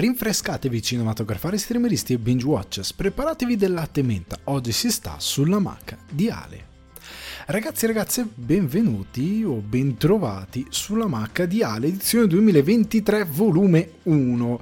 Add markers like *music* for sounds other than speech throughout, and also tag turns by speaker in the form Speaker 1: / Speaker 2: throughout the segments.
Speaker 1: Rinfrescatevi cinematografari, streameristi e binge watchers, preparatevi del latte menta, oggi si sta sulla macca di Ale. Ragazzi e ragazze, benvenuti o bentrovati sulla macca di Ale, edizione 2023, volume 1.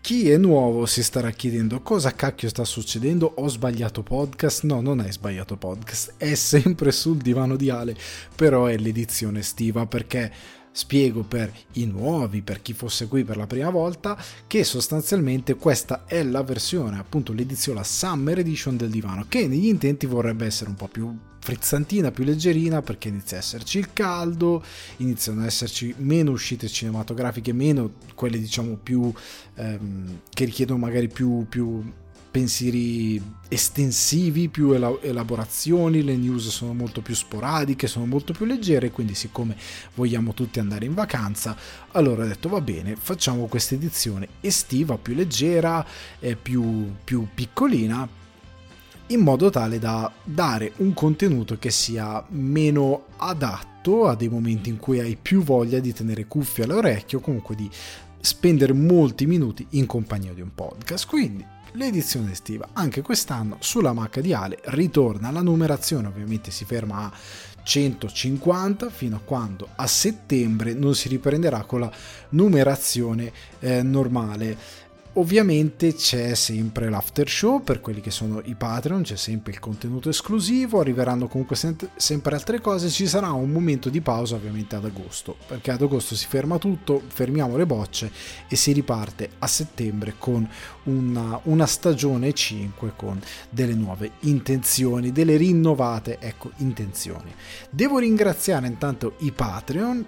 Speaker 1: Chi è nuovo si starà chiedendo cosa cacchio sta succedendo, ho sbagliato podcast? No, non hai sbagliato podcast, è sempre sul divano di Ale, però è l'edizione estiva perché Spiego per i nuovi, per chi fosse qui per la prima volta, che sostanzialmente questa è la versione, appunto l'edizione, la Summer Edition del divano, che negli intenti vorrebbe essere un po' più frizzantina, più leggerina, perché inizia a esserci il caldo, iniziano ad esserci meno uscite cinematografiche, meno quelle diciamo più ehm, che richiedono magari più, più pensieri estensivi, più elaborazioni, le news sono molto più sporadiche, sono molto più leggere, quindi siccome vogliamo tutti andare in vacanza, allora ho detto va bene, facciamo questa edizione estiva, più leggera, più, più piccolina, in modo tale da dare un contenuto che sia meno adatto a dei momenti in cui hai più voglia di tenere cuffie all'orecchio, comunque di spendere molti minuti in compagnia di un podcast. Quindi l'edizione estiva. Anche quest'anno sulla Mac di Ale ritorna la numerazione, ovviamente si ferma a 150 fino a quando a settembre non si riprenderà con la numerazione eh, normale. Ovviamente c'è sempre l'after show per quelli che sono i Patreon, c'è sempre il contenuto esclusivo, arriveranno comunque sempre altre cose, ci sarà un momento di pausa ovviamente ad agosto, perché ad agosto si ferma tutto, fermiamo le bocce e si riparte a settembre con una, una stagione 5 con delle nuove intenzioni, delle rinnovate ecco, intenzioni. Devo ringraziare intanto i Patreon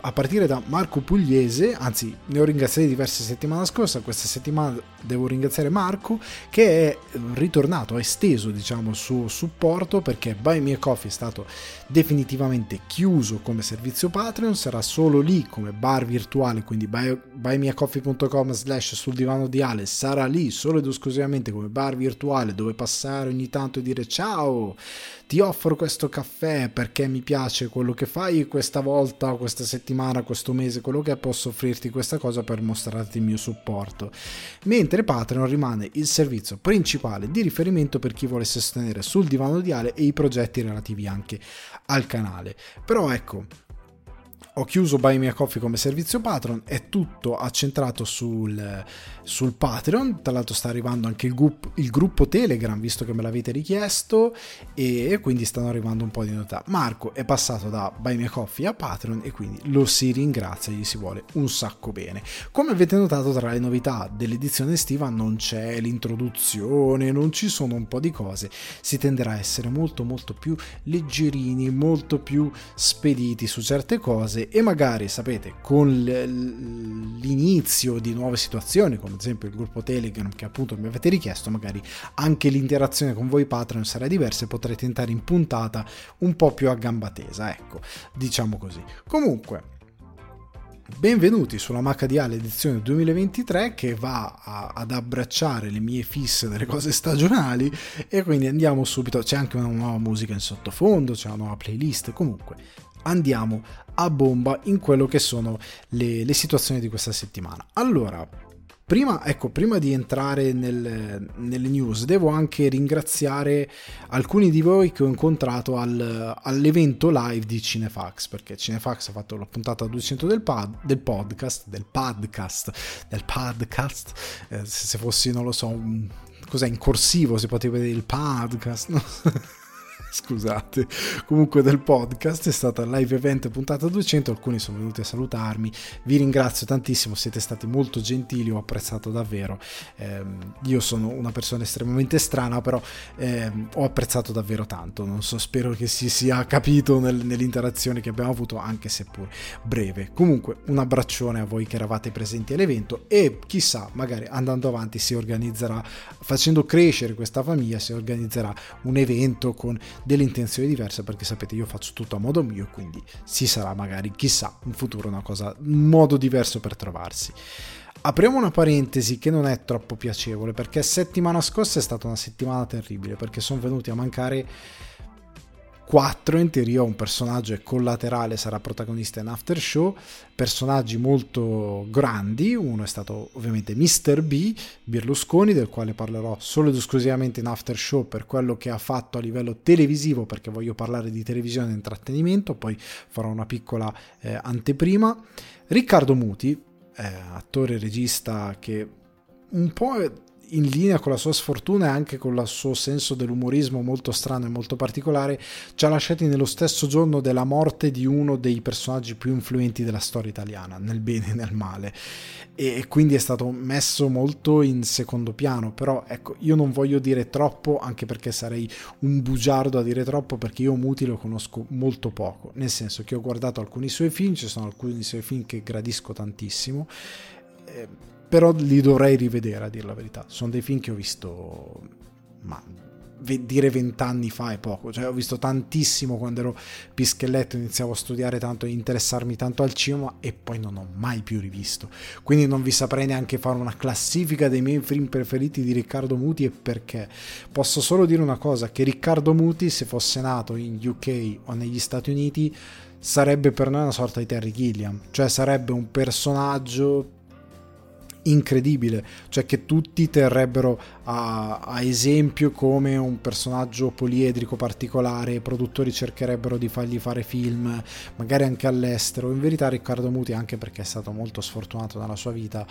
Speaker 1: a partire da Marco Pugliese, anzi ne ho ringraziati diverse settimane scorse, questa settimana devo ringraziare Marco che è ritornato, ha esteso diciamo il suo supporto perché Buy Me a Coffee è stato definitivamente chiuso come servizio Patreon, sarà solo lì come bar virtuale, quindi buy, buymeacoffee.com slash sul divano di Ale sarà lì solo ed esclusivamente come bar virtuale dove passare ogni tanto e dire ciao ti offro questo caffè perché mi piace quello che fai questa volta, questa settimana, questo mese, quello che posso offrirti questa cosa per mostrarti il mio supporto. Mentre Patreon rimane il servizio principale di riferimento per chi vuole sostenere sul divano di Ale e i progetti relativi anche al canale. Però ecco, ho chiuso Buy Me a Coffee come servizio Patreon, è tutto accentrato sul, sul Patreon, tra l'altro sta arrivando anche il, gruppo, il gruppo Telegram, visto che me l'avete richiesto, e quindi stanno arrivando un po' di novità. Marco è passato da Buy a Coffee a Patreon e quindi lo si ringrazia, gli si vuole un sacco bene. Come avete notato tra le novità dell'edizione estiva non c'è l'introduzione, non ci sono un po' di cose, si tenderà a essere molto molto più leggerini, molto più spediti su certe cose e magari sapete con l'inizio di nuove situazioni come ad esempio il gruppo Telegram che appunto mi avete richiesto magari anche l'interazione con voi Patreon sarà diversa e potrete entrare in puntata un po' più a gamba tesa ecco diciamo così comunque Benvenuti sulla Macadiale edizione 2023 che va a, ad abbracciare le mie fisse delle cose stagionali e quindi andiamo subito, c'è anche una nuova musica in sottofondo, c'è una nuova playlist, comunque andiamo a bomba in quello che sono le, le situazioni di questa settimana. Allora, Prima, ecco, prima di entrare nel, nelle news, devo anche ringraziare alcuni di voi che ho incontrato al, all'evento live di Cinefax, perché Cinefax ha fatto la puntata 200 del, pad, del podcast, del podcast, del podcast, eh, se fossi, non lo so, un, cos'è, in corsivo si poteva vedere il podcast, no? *laughs* *laughs* scusate, comunque del podcast, è stata live event puntata 200, alcuni sono venuti a salutarmi, vi ringrazio tantissimo, siete stati molto gentili, ho apprezzato davvero, eh, io sono una persona estremamente strana, però eh, ho apprezzato davvero tanto, non so, spero che si sia capito nel, nell'interazione che abbiamo avuto, anche seppur breve. Comunque un abbraccione a voi che eravate presenti all'evento e chissà, magari andando avanti si organizzerà, facendo crescere questa famiglia, si organizzerà un evento con delle intenzioni diverse perché sapete io faccio tutto a modo mio quindi ci sarà magari chissà in futuro una cosa un modo diverso per trovarsi. Apriamo una parentesi che non è troppo piacevole perché settimana scorsa è stata una settimana terribile perché sono venuti a mancare 4 in teoria un personaggio collaterale sarà protagonista in After Show personaggi molto grandi uno è stato ovviamente Mr. B Berlusconi del quale parlerò solo ed esclusivamente in After Show per quello che ha fatto a livello televisivo perché voglio parlare di televisione e intrattenimento poi farò una piccola eh, anteprima Riccardo Muti eh, attore e regista che un po' in linea con la sua sfortuna e anche con il suo senso dell'umorismo molto strano e molto particolare, ci ha lasciati nello stesso giorno della morte di uno dei personaggi più influenti della storia italiana, nel bene e nel male. E quindi è stato messo molto in secondo piano, però ecco, io non voglio dire troppo, anche perché sarei un bugiardo a dire troppo, perché io Muti lo conosco molto poco, nel senso che ho guardato alcuni suoi film, ci sono alcuni suoi film che gradisco tantissimo. Eh, però li dovrei rivedere a dire la verità. Sono dei film che ho visto, ma dire vent'anni fa è poco, cioè ho visto tantissimo quando ero pischelletto, iniziavo a studiare tanto e interessarmi tanto al cinema e poi non ho mai più rivisto. Quindi non vi saprei neanche fare una classifica dei miei film preferiti di Riccardo Muti e perché. Posso solo dire una cosa, che Riccardo Muti se fosse nato in UK o negli Stati Uniti sarebbe per noi una sorta di Terry Gilliam, cioè sarebbe un personaggio incredibile, cioè che tutti terrebbero a, a, esempio come un personaggio poliedrico particolare, i produttori cercherebbero di fargli fare film, magari anche all'estero. In verità Riccardo Muti, anche perché è stato molto sfortunato nella sua vita,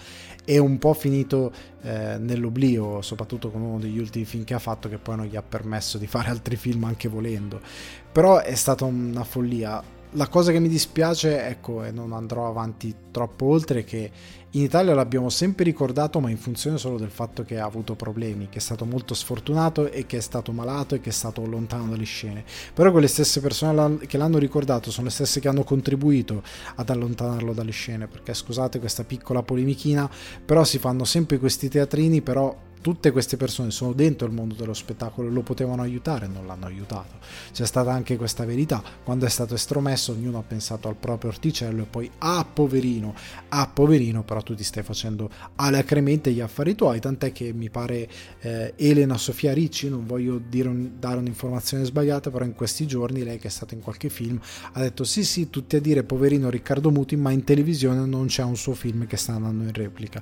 Speaker 1: è un po' finito eh, nell'oblio, soprattutto con uno degli ultimi film che ha fatto che poi non gli ha permesso di *laughs* fare altri film anche volendo. Però è stata una follia. La cosa che mi dispiace, ecco, e non andrò avanti troppo oltre, che in Italia l'abbiamo sempre ricordato, ma in funzione solo del fatto che ha avuto problemi, che è stato molto sfortunato e che è stato malato e che è stato lontano dalle scene. Però quelle stesse persone che l'hanno ricordato sono le stesse che hanno contribuito ad allontanarlo dalle scene, perché scusate questa piccola polemichina, però si fanno sempre questi teatrini, però tutte queste persone sono dentro il mondo dello spettacolo e lo potevano aiutare non l'hanno aiutato. C'è stata anche questa verità, quando è stato estromesso ognuno ha pensato al proprio orticello e poi ah poverino, ah poverino, però tu ti stai facendo alacremente gli affari tuoi, tant'è che mi pare eh, Elena Sofia Ricci, non voglio un, dare un'informazione sbagliata, però in questi giorni lei che è stata in qualche film ha detto sì sì, tutti a dire poverino Riccardo Muti, ma in televisione non c'è un suo film che sta andando in replica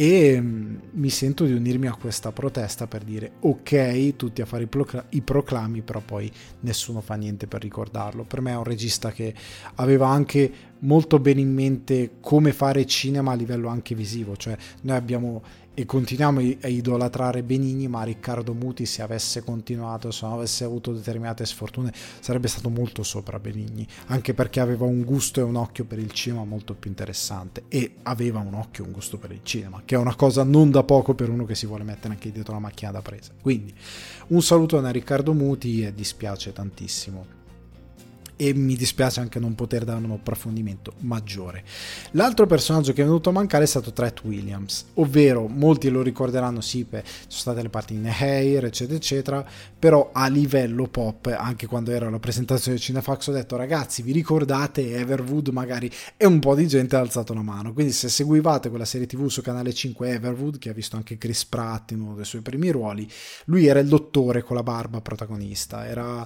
Speaker 1: e mm, mi sento di unirmi a questa protesta per dire ok tutti a fare i, procl- i, proclami però poi nessuno fa niente per ricordarlo. Per me è un regista che aveva anche molto bene in mente come fare cinema a livello anche visivo cioè noi abbiamo e continuiamo a idolatrare Benigni, ma Riccardo Muti se avesse continuato, se non avesse avuto determinate sfortune, sarebbe stato molto sopra Benigni, anche perché aveva un gusto e un occhio per il cinema molto più interessante. E aveva un occhio e un gusto per il cinema, che è una cosa non da poco per uno che si vuole mettere anche dietro la macchina da presa. Quindi un saluto a Riccardo Muti e dispiace tantissimo e mi dispiace anche non poter dare un approfondimento maggiore. L'altro personaggio che è venuto a mancare è stato Tret Williams, ovvero molti lo ricorderanno, sì, beh, sono state le parti in Hair, eccetera, eccetera, però a livello pop, anche quando era la presentazione di Cinefax, ho detto ragazzi, vi ricordate Everwood magari? E un po' di gente ha alzato la mano, quindi se seguivate quella serie tv su canale 5 Everwood, che ha visto anche Chris Pratt in uno dei suoi primi ruoli, lui era il dottore con la barba protagonista, era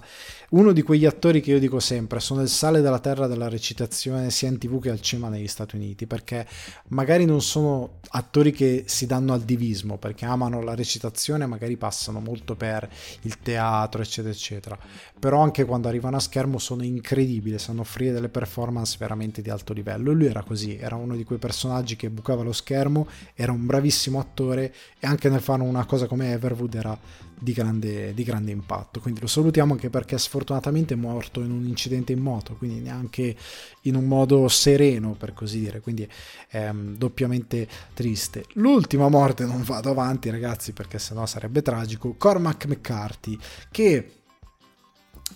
Speaker 1: uno di quegli attori che io dico sempre sono il sale della terra della recitazione sia in tv che al cinema negli Stati Uniti perché magari non sono attori che si danno al divismo perché amano la recitazione magari passano molto per il teatro eccetera eccetera. Però anche quando arrivano a schermo sono incredibili sanno offrire delle performance veramente di alto livello. E lui era così era uno di quei personaggi che bucava lo schermo era un bravissimo attore e anche nel fare una cosa come Everwood era di grande, di grande impatto. Quindi lo salutiamo anche perché sfortunatamente è morto in un incidente in moto, quindi neanche in un modo sereno per così dire, quindi è um, doppiamente triste. L'ultima morte non vado avanti ragazzi perché sennò sarebbe tragico, Cormac McCarthy che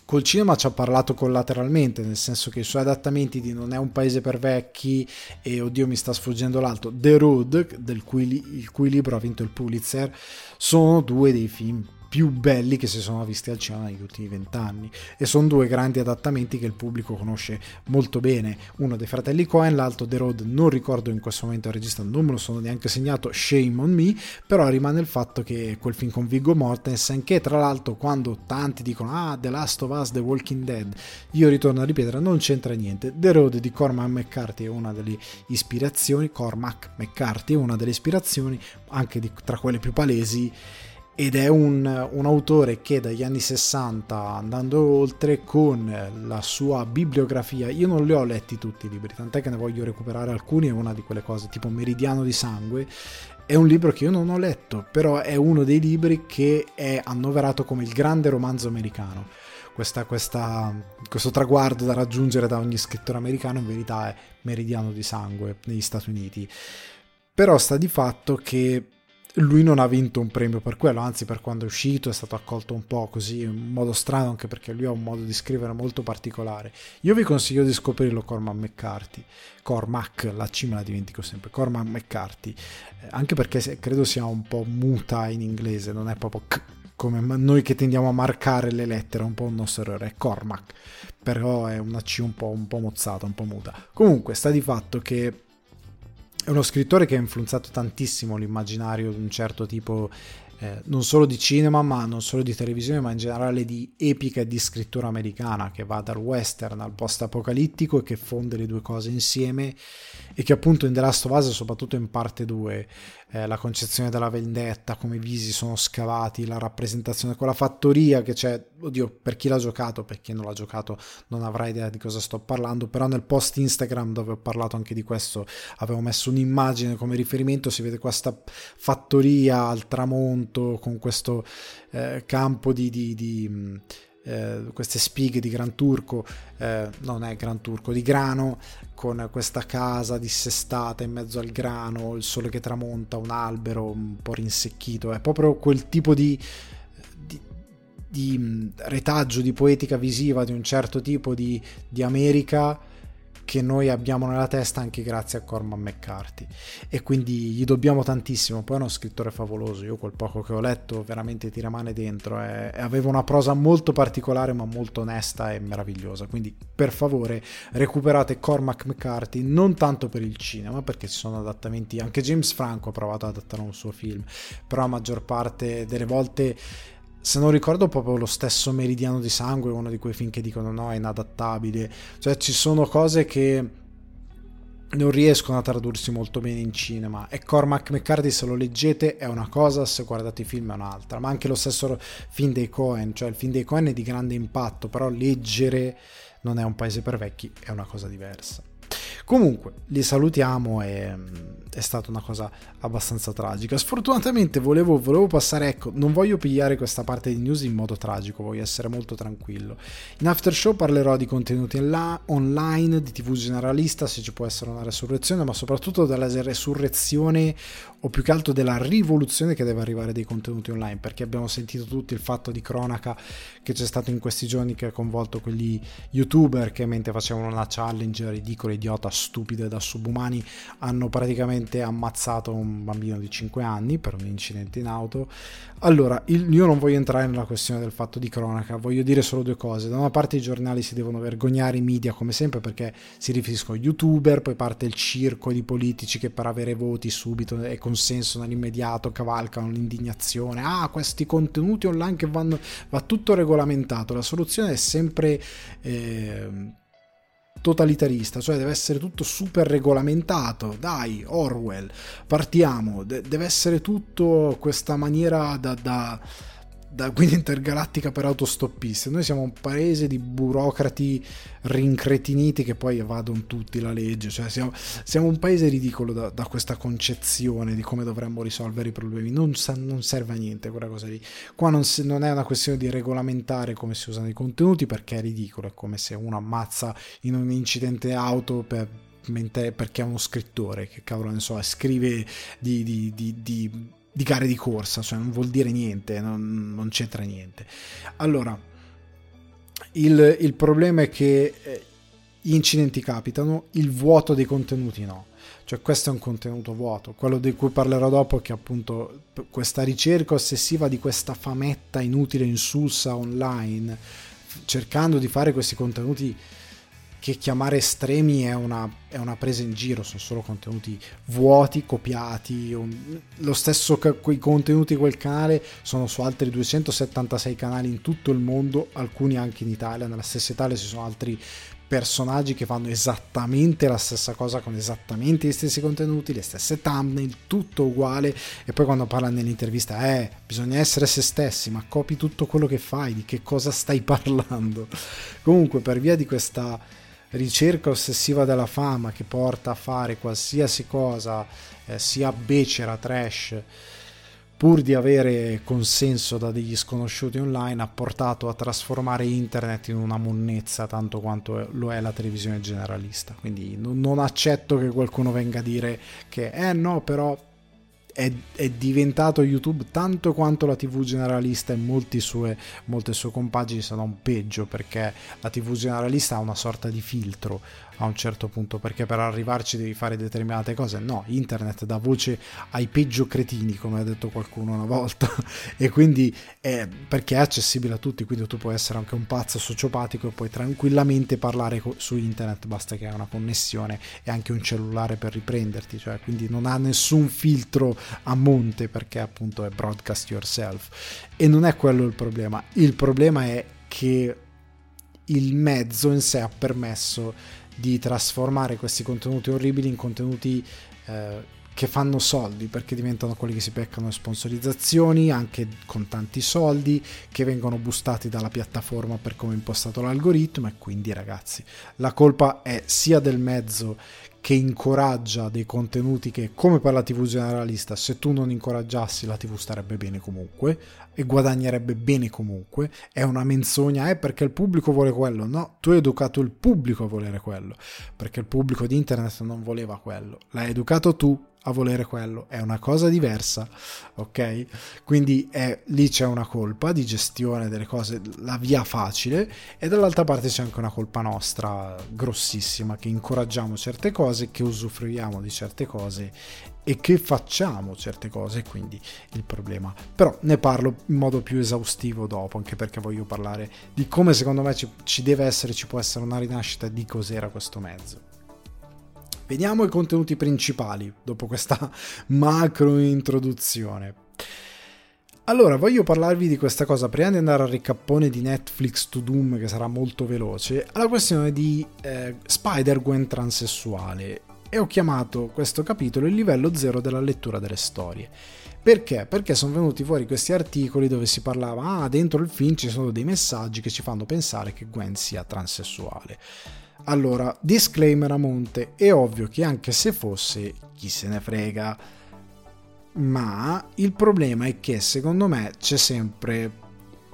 Speaker 1: col cinema ci ha parlato collateralmente, nel senso che i suoi adattamenti di Non è un paese per vecchi e Oddio mi sta sfuggendo l'altro, The Road, del cui, il cui libro ha vinto il Pulitzer, sono due dei film più belli che si sono visti al cinema negli ultimi vent'anni. E sono due grandi adattamenti che il pubblico conosce molto bene. Uno dei fratelli Cohen l'altro The Road non ricordo in questo momento il regista non me lo sono neanche segnato shame on me però rimane il fatto che quel film con Viggo Mortensen che tra l'altro quando tanti dicono ah The Last of Us The Walking Dead io ritorno a ripetere non c'entra niente. The Road di Cormac McCarthy è una delle ispirazioni Cormac McCarthy è una delle ispirazioni anche di, tra quelle più palesi ed è un, un, autore che dagli anni 60 andando oltre con la sua bibliografia io non li ho letti tutti i libri tant'è che ne voglio recuperare alcuni è una di quelle cose tipo Meridiano di sangue è un libro che io non ho letto però è uno dei libri che è annoverato come il grande romanzo americano. Questa, questa, questo traguardo da raggiungere da ogni scrittore americano in verità è Meridiano di sangue negli Stati Uniti. Però sta di fatto che lui non ha vinto un premio per quello, anzi per quando è uscito è stato accolto un po' così, in modo strano, anche perché lui ha un modo di scrivere molto particolare. Io vi consiglio di scoprirlo Cormac McCarthy, Cormac, la C me la dimentico sempre, Cormac McCarthy, eh, anche perché credo sia un po' muta in inglese, non è proprio C, come noi che tendiamo a marcare le lettere, un po' un nostro errore, è Cormac, però è una C un po', un po' mozzata, un po' muta. Comunque sta di fatto che è uno scrittore che ha influenzato tantissimo l'immaginario di un certo tipo, eh, non solo di cinema, ma non solo di televisione, ma in generale di epica e di scrittura americana, che va dal western al post-apocalittico e che fonde le due cose insieme e che appunto in The Last of Us, soprattutto in parte 2, eh, la concezione della vendetta, come i visi sono scavati, la rappresentazione, quella fattoria che c'è, oddio, per chi l'ha giocato, per chi non l'ha giocato non avrà idea di cosa sto parlando, però nel post Instagram dove ho parlato anche di questo avevo messo un'immagine come riferimento, si vede questa fattoria al tramonto con questo eh, campo di, di, di eh, queste spighe di Gran Turco, eh, non è Gran Turco, di grano, con questa casa dissestata in mezzo al grano, il sole che tramonta, un albero un po' rinsecchito, è proprio quel tipo di, di, di retaggio, di poetica visiva di un certo tipo di, di America che noi abbiamo nella testa anche grazie a Corman McCarthy. E quindi gli dobbiamo tantissimo. Poi è uno scrittore favoloso io quel poco che ho letto veramente ti rimane dentro. E, e aveva una prosa molto particolare ma molto onesta e meravigliosa. Quindi per favore recuperate Cormac McCarthy non tanto per il cinema perché ci sono adattamenti anche James Franco ha provato ad adattare un suo film però la maggior parte delle volte se non ricordo proprio lo stesso Meridiano di Sangue, uno di quei film che dicono no, è inadattabile. Cioè ci sono cose che non riescono a tradursi molto bene in cinema e Cormac McCarthy se lo leggete è una cosa, se guardate i film è un'altra, ma anche lo stesso film dei Cohen, cioè il film dei Cohen è di grande impatto, però leggere non è un paese per vecchi, è una cosa diversa. Comunque, li salutiamo e mm, è stata una cosa abbastanza tragica. Sfortunatamente volevo, volevo, passare, ecco, non voglio pigliare questa parte di news in modo tragico, voglio essere molto tranquillo. In after show parlerò di contenuti online, di TV generalista, se ci può essere una resurrezione, ma soprattutto della resurrezione o più che altro della rivoluzione che deve arrivare dei contenuti online, perché abbiamo sentito tutti il fatto di cronaca che c'è stato in questi giorni che ha coinvolto quegli youtuber che mentre facevano una challenge ridicola, idiota, stupida da subumani hanno praticamente ammazzato un bambino di 5 anni per un incidente in auto. Allora, io non voglio entrare nella questione del fatto di cronaca, voglio dire solo due cose. Da una parte i giornali si devono vergognare, i media come sempre perché si riferiscono agli youtuber, poi parte il circo di politici che per avere voti subito e consenso nell'immediato cavalcano l'indignazione. Ah, questi contenuti online che vanno... va tutto regolamentato. La soluzione è sempre... Eh, totalitarista, cioè deve essere tutto super regolamentato. Dai, Orwell, partiamo. De- deve essere tutto questa maniera da, da da guida intergalattica per autostoppisti. Noi siamo un paese di burocrati rincretiniti che poi evadono tutti la legge. Cioè siamo, siamo un paese ridicolo da, da, questa concezione di come dovremmo risolvere i problemi. Non, non serve a niente quella cosa lì. Qua non, non, è una questione di regolamentare come si usano i contenuti perché è ridicolo. È come se uno ammazza in un incidente auto per, perché è uno scrittore che cavolo ne so, scrive di, di, di, di di gare di corsa, cioè non vuol dire niente, non, non c'entra niente. Allora, il, il problema è che eh, gli incidenti capitano, il vuoto dei contenuti no. Cioè questo è un contenuto vuoto. Quello di cui parlerò dopo è che appunto questa ricerca ossessiva di questa fametta inutile, insulsa online, cercando di fare questi contenuti che chiamare estremi è una, è una, presa in giro, sono solo contenuti vuoti, copiati. Un, lo stesso quei contenuti quel canale sono su altri 276 canali in tutto il mondo, alcuni anche in Italia. Nella stessa Italia ci sono altri personaggi che fanno esattamente la stessa cosa con esattamente gli stessi contenuti, le stesse thumbnail, tutto uguale e poi quando parla nell'intervista eh, bisogna essere se stessi, ma copi tutto quello che fai, di che cosa stai *laughs* parlando. Comunque per via di questa ricerca ossessiva della fama che porta a fare qualsiasi cosa, eh, sia becera, trash, pur di avere consenso da degli sconosciuti online, ha portato a trasformare internet in una monnezza tanto quanto lo è la televisione generalista. Quindi non, accetto che qualcuno venga a dire che, eh no, però è, è, diventato YouTube tanto quanto la TV generalista e sue, molte sue compagini sono peggio perché la TV generalista ha una sorta di filtro a un certo punto perché per arrivarci devi fare determinate cose. No, internet dà voce ai peggio cretini come ha detto qualcuno una volta. *laughs* E quindi è perché è accessibile a tutti quindi tu puoi essere anche un pazzo sociopatico e puoi tranquillamente parlare su internet basta che hai una connessione e anche un cellulare per riprenderti cioè quindi non ha nessun filtro a monte perché appunto è broadcast yourself. E non è quello il problema. Il problema è che il mezzo in sé ha permesso di trasformare questi contenuti orribili in contenuti eh, che fanno soldi perché diventano quelli che si peccano sponsorizzazioni anche con tanti soldi che vengono boostati dalla piattaforma per come è impostato l'algoritmo e quindi ragazzi la colpa è sia del mezzo che incoraggia dei contenuti che, come per la TV generalista, se tu non incoraggiassi la TV starebbe bene comunque e guadagnerebbe bene comunque. È una menzogna, è eh, perché il pubblico vuole quello. No, tu hai educato il pubblico a volere quello, perché il pubblico di internet non voleva quello. L'hai educato tu a volere quello, è una cosa diversa, ok? Quindi è, lì c'è una colpa di gestione delle cose, la via facile, e dall'altra parte c'è anche una colpa nostra grossissima, che incoraggiamo certe cose, che usufruiamo di certe cose e che facciamo certe cose, quindi il problema. Però ne parlo in modo più esaustivo dopo, anche perché voglio parlare di come secondo me ci, ci deve essere, ci può essere una rinascita di cos'era questo mezzo. Vediamo i contenuti principali dopo questa *laughs* macro introduzione. Allora, voglio parlarvi di questa cosa prima di andare al ricappone di Netflix to Doom, che sarà molto veloce, alla questione di eh, Spider-Gwen transessuale. E ho chiamato questo capitolo il livello zero della lettura delle storie. Perché? Perché sono venuti fuori questi articoli dove si parlava, ah, dentro il film ci sono dei messaggi che ci fanno pensare che Gwen sia transessuale. Allora, disclaimer a monte, è ovvio che anche se fosse, chi se ne frega, ma il problema è che secondo me c'è sempre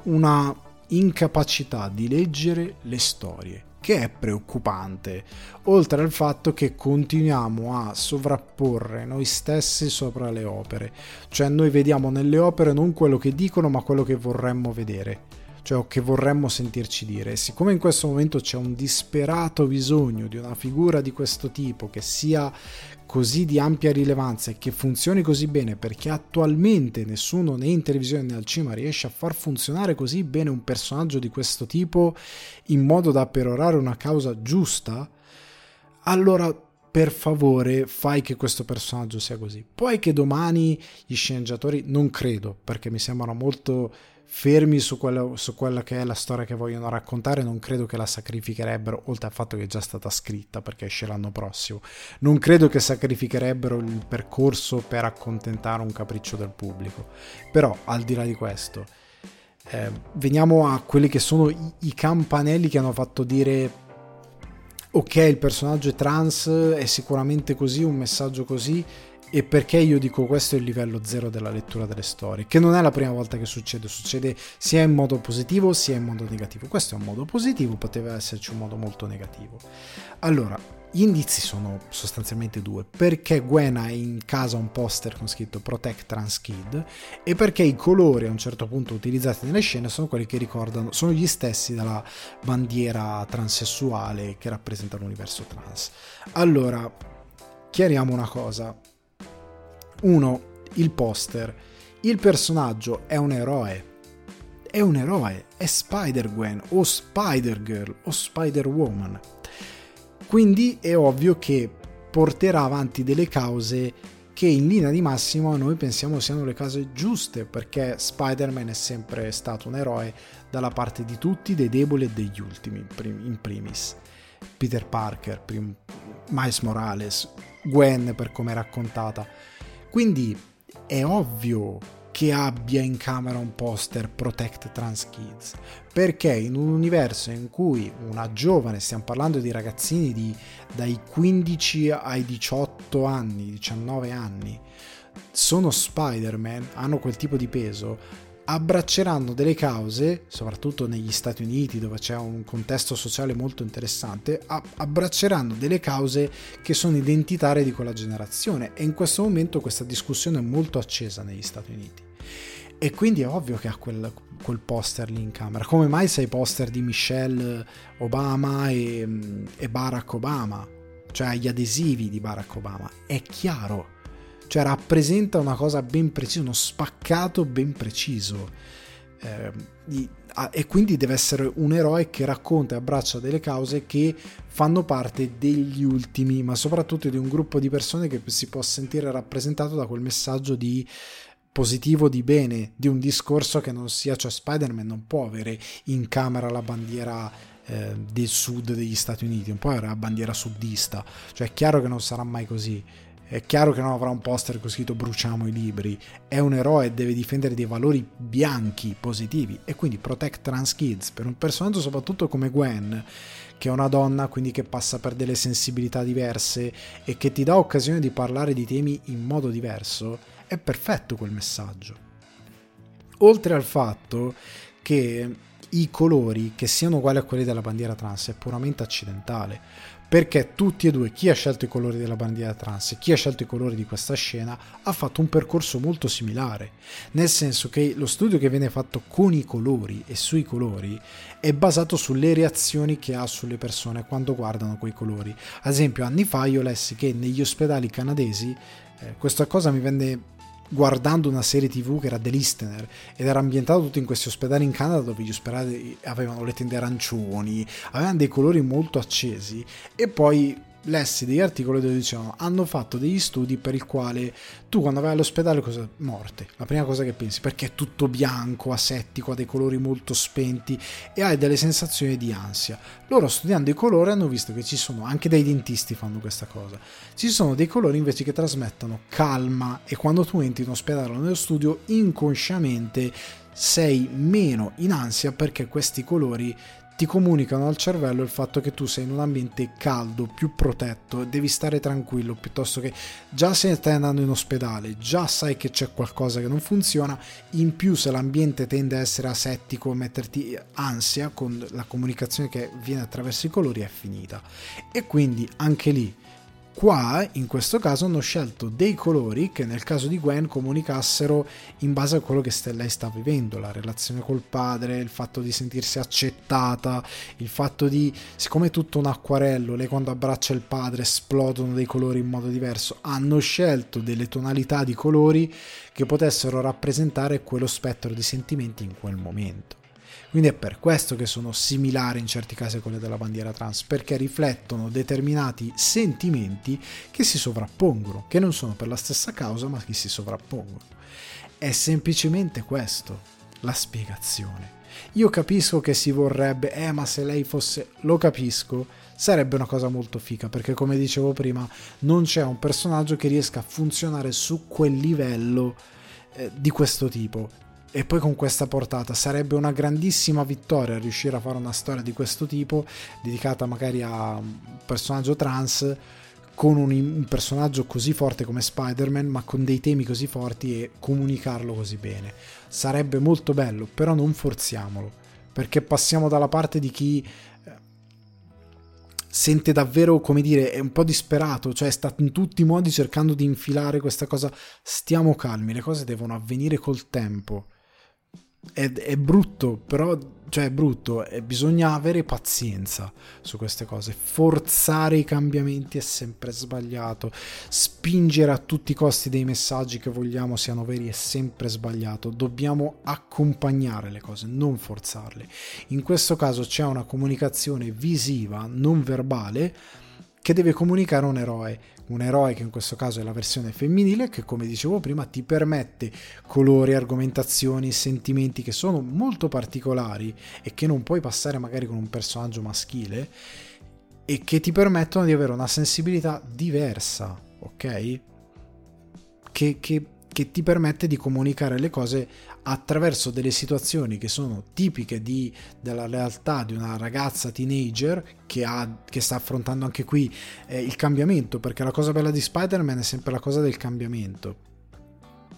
Speaker 1: una incapacità di leggere le storie, che è preoccupante, oltre al fatto che continuiamo a sovrapporre noi stessi sopra le opere, cioè noi vediamo nelle opere non quello che dicono ma quello che vorremmo vedere cioè o che vorremmo sentirci dire. E siccome in questo momento c'è un disperato bisogno di una figura di questo tipo che sia così di ampia rilevanza e che funzioni così bene perché attualmente nessuno né in televisione né al cinema riesce a far funzionare così bene un personaggio di questo tipo in modo da perorare una causa giusta, allora per favore fai che questo personaggio sia così. Poi che domani gli sceneggiatori, non credo, perché mi sembrano molto fermi su quella, su quella, che è la storia che vogliono raccontare, non credo che la sacrificherebbero, oltre al fatto che è già stata scritta perché esce l'anno prossimo, non credo che sacrificherebbero il percorso per accontentare un capriccio del pubblico. Però, al di là di questo, eh, veniamo a quelli che sono i, i campanelli che hanno fatto dire ok, il personaggio è trans, è sicuramente così, un messaggio così, e perché io dico questo è il livello zero della lettura delle storie, che non è la prima volta che succede, succede sia in modo positivo sia in modo negativo. Questo è un modo positivo, poteva esserci un modo molto negativo. Allora, gli indizi sono sostanzialmente due. Perché Gwen ha in casa un poster con scritto Protect Trans Kid e perché i colori a un certo punto utilizzati nelle scene sono quelli che ricordano, sono gli stessi della bandiera transessuale che rappresenta l'universo trans. Allora, chiariamo una cosa. Uno, il poster. Il personaggio è un eroe. È un eroe, è Spider-Gwen o Spider-Girl o Spider-Woman. Quindi è ovvio che porterà avanti delle cause che in linea di massimo noi pensiamo siano le cose giuste, perché Spider-Man è sempre stato un eroe dalla parte di tutti, dei deboli e degli ultimi, in primis. Peter Parker, Miles Morales, Gwen per come è raccontata. Quindi è ovvio che abbia in camera un poster Protect Trans Kids, perché in un universo in cui una giovane, stiamo parlando di ragazzini di, dai 15 ai 18 anni, 19 anni, sono Spider-Man, hanno quel tipo di peso, abbracceranno delle cause, soprattutto negli Stati Uniti dove c'è un contesto sociale molto interessante, abbracceranno delle cause che sono identitarie di quella generazione e in questo momento questa discussione è molto accesa negli Stati Uniti. E quindi è ovvio che ha quel, quel poster lì in camera. Come mai sei poster di Michelle Obama e, e Barack Obama? Cioè gli adesivi di Barack Obama. È chiaro cioè rappresenta una cosa ben precisa, uno spaccato ben preciso. Eh, e quindi deve essere un eroe che racconta e abbraccia delle cause che fanno parte degli ultimi, ma soprattutto di un gruppo di persone che si può sentire rappresentato da quel messaggio di positivo di bene, di un discorso che non sia, cioè Spider-Man non può avere in camera la bandiera eh, del sud degli Stati Uniti, non può avere la bandiera sudista, cioè è chiaro che non sarà mai così è chiaro che non avrà un poster con scritto bruciamo i libri, è un eroe e deve difendere dei valori bianchi positivi e quindi protect trans kids per un personaggio soprattutto come Gwen che è una donna quindi che passa per delle sensibilità diverse e che ti dà occasione di parlare di temi in modo diverso, è perfetto quel messaggio. Oltre al fatto che i colori che siano uguali a quelli della bandiera trans è puramente accidentale perché tutti e due, chi ha scelto i colori della bandiera trans e chi ha scelto i colori di questa scena, ha fatto un percorso molto similare, nel senso che lo studio che viene fatto con i colori e sui colori è basato sulle reazioni che ha sulle persone quando guardano quei colori. Ad esempio, anni fa io lessi che negli ospedali canadesi eh, questa cosa mi venne guardando una serie tv che era The Listener ed era ambientato tutto in questi ospedali in Canada dove gli ospedali avevano le tende arancioni, avevano dei colori molto accesi e poi lessi degli articoli dove dicevano hanno fatto degli studi per il quale tu quando vai all'ospedale cosa morte. La prima cosa che pensi perché è tutto bianco asettico ha dei colori molto spenti e hai delle sensazioni di ansia. Loro studiando i colori hanno visto che ci sono anche dei dentisti fanno questa cosa ci sono dei colori invece che trasmettono calma e quando tu entri in ospedale o nello studio inconsciamente sei meno in ansia perché questi colori ti comunicano al cervello il fatto che tu sei in un ambiente caldo, più protetto, devi stare tranquillo piuttosto che già se stai andando in ospedale, già sai che c'è qualcosa che non funziona, in più se l'ambiente tende a essere asettico, metterti ansia con la comunicazione che viene attraverso i colori è finita. E quindi anche lì Qua, in questo caso, hanno scelto dei colori che nel caso di Gwen comunicassero in base a quello che lei sta vivendo, la relazione col padre, il fatto di sentirsi accettata, il fatto di, siccome è tutto un acquarello, lei quando abbraccia il padre esplodono dei colori in modo diverso, hanno scelto delle tonalità di colori che potessero rappresentare quello spettro di sentimenti in quel momento. Quindi è per questo che sono similari in certi casi a quelle della bandiera trans, perché riflettono determinati sentimenti che si sovrappongono, che non sono per la stessa causa ma che si sovrappongono. È semplicemente questo la spiegazione. Io capisco che si vorrebbe, eh ma se lei fosse, lo capisco, sarebbe una cosa molto fica perché come dicevo prima non c'è un personaggio che riesca a funzionare su quel livello eh, di questo tipo e poi con questa portata sarebbe una grandissima vittoria riuscire a fare una storia di questo tipo dedicata magari a un personaggio trans con un, un, personaggio così forte come Spider-Man ma con dei temi così forti e comunicarlo così bene sarebbe molto bello però non forziamolo perché passiamo dalla parte di chi eh, sente davvero, come dire, è un po' disperato, cioè sta in tutti i modi cercando di infilare questa cosa. Stiamo calmi, le cose devono avvenire col tempo è, è brutto, però cioè è brutto, e bisogna avere pazienza su queste cose. Forzare i cambiamenti è sempre sbagliato. Spingere a tutti i costi dei messaggi che vogliamo siano veri è sempre sbagliato. Dobbiamo accompagnare le cose, non forzarle. In questo caso c'è una comunicazione visiva, non verbale, che deve comunicare un eroe un eroe che in questo caso è la versione femminile che come dicevo prima ti permette colori, argomentazioni, sentimenti che sono molto particolari e che non puoi passare magari con un personaggio maschile e che ti permettono di avere una sensibilità diversa, ok? Che, che, che ti permette di comunicare le cose attraverso delle situazioni che sono tipiche di, della realtà di una ragazza teenager che, ha, che sta affrontando anche qui eh, il cambiamento, perché la cosa bella di Spider-Man è sempre la cosa del cambiamento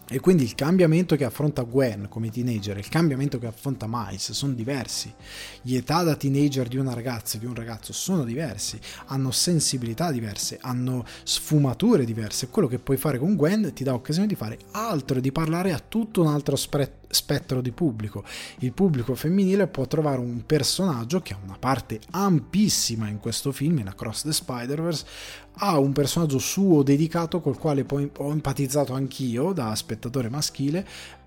Speaker 1: e quindi il cambiamento che affronta Gwen come teenager e il cambiamento che affronta Miles sono diversi. Gli età da teenager di una ragazza e di un ragazzo sono diversi, hanno sensibilità diverse, hanno sfumature diverse. Quello che puoi fare con Gwen ti dà occasione di fare altro, di parlare a tutto un altro spre- spettro di pubblico. Il pubblico femminile può trovare un personaggio che ha una parte ampissima in questo film, in Across the Spider-Verse, ha un personaggio suo dedicato col quale poi ho empatizzato anch'io da spettatore maschile,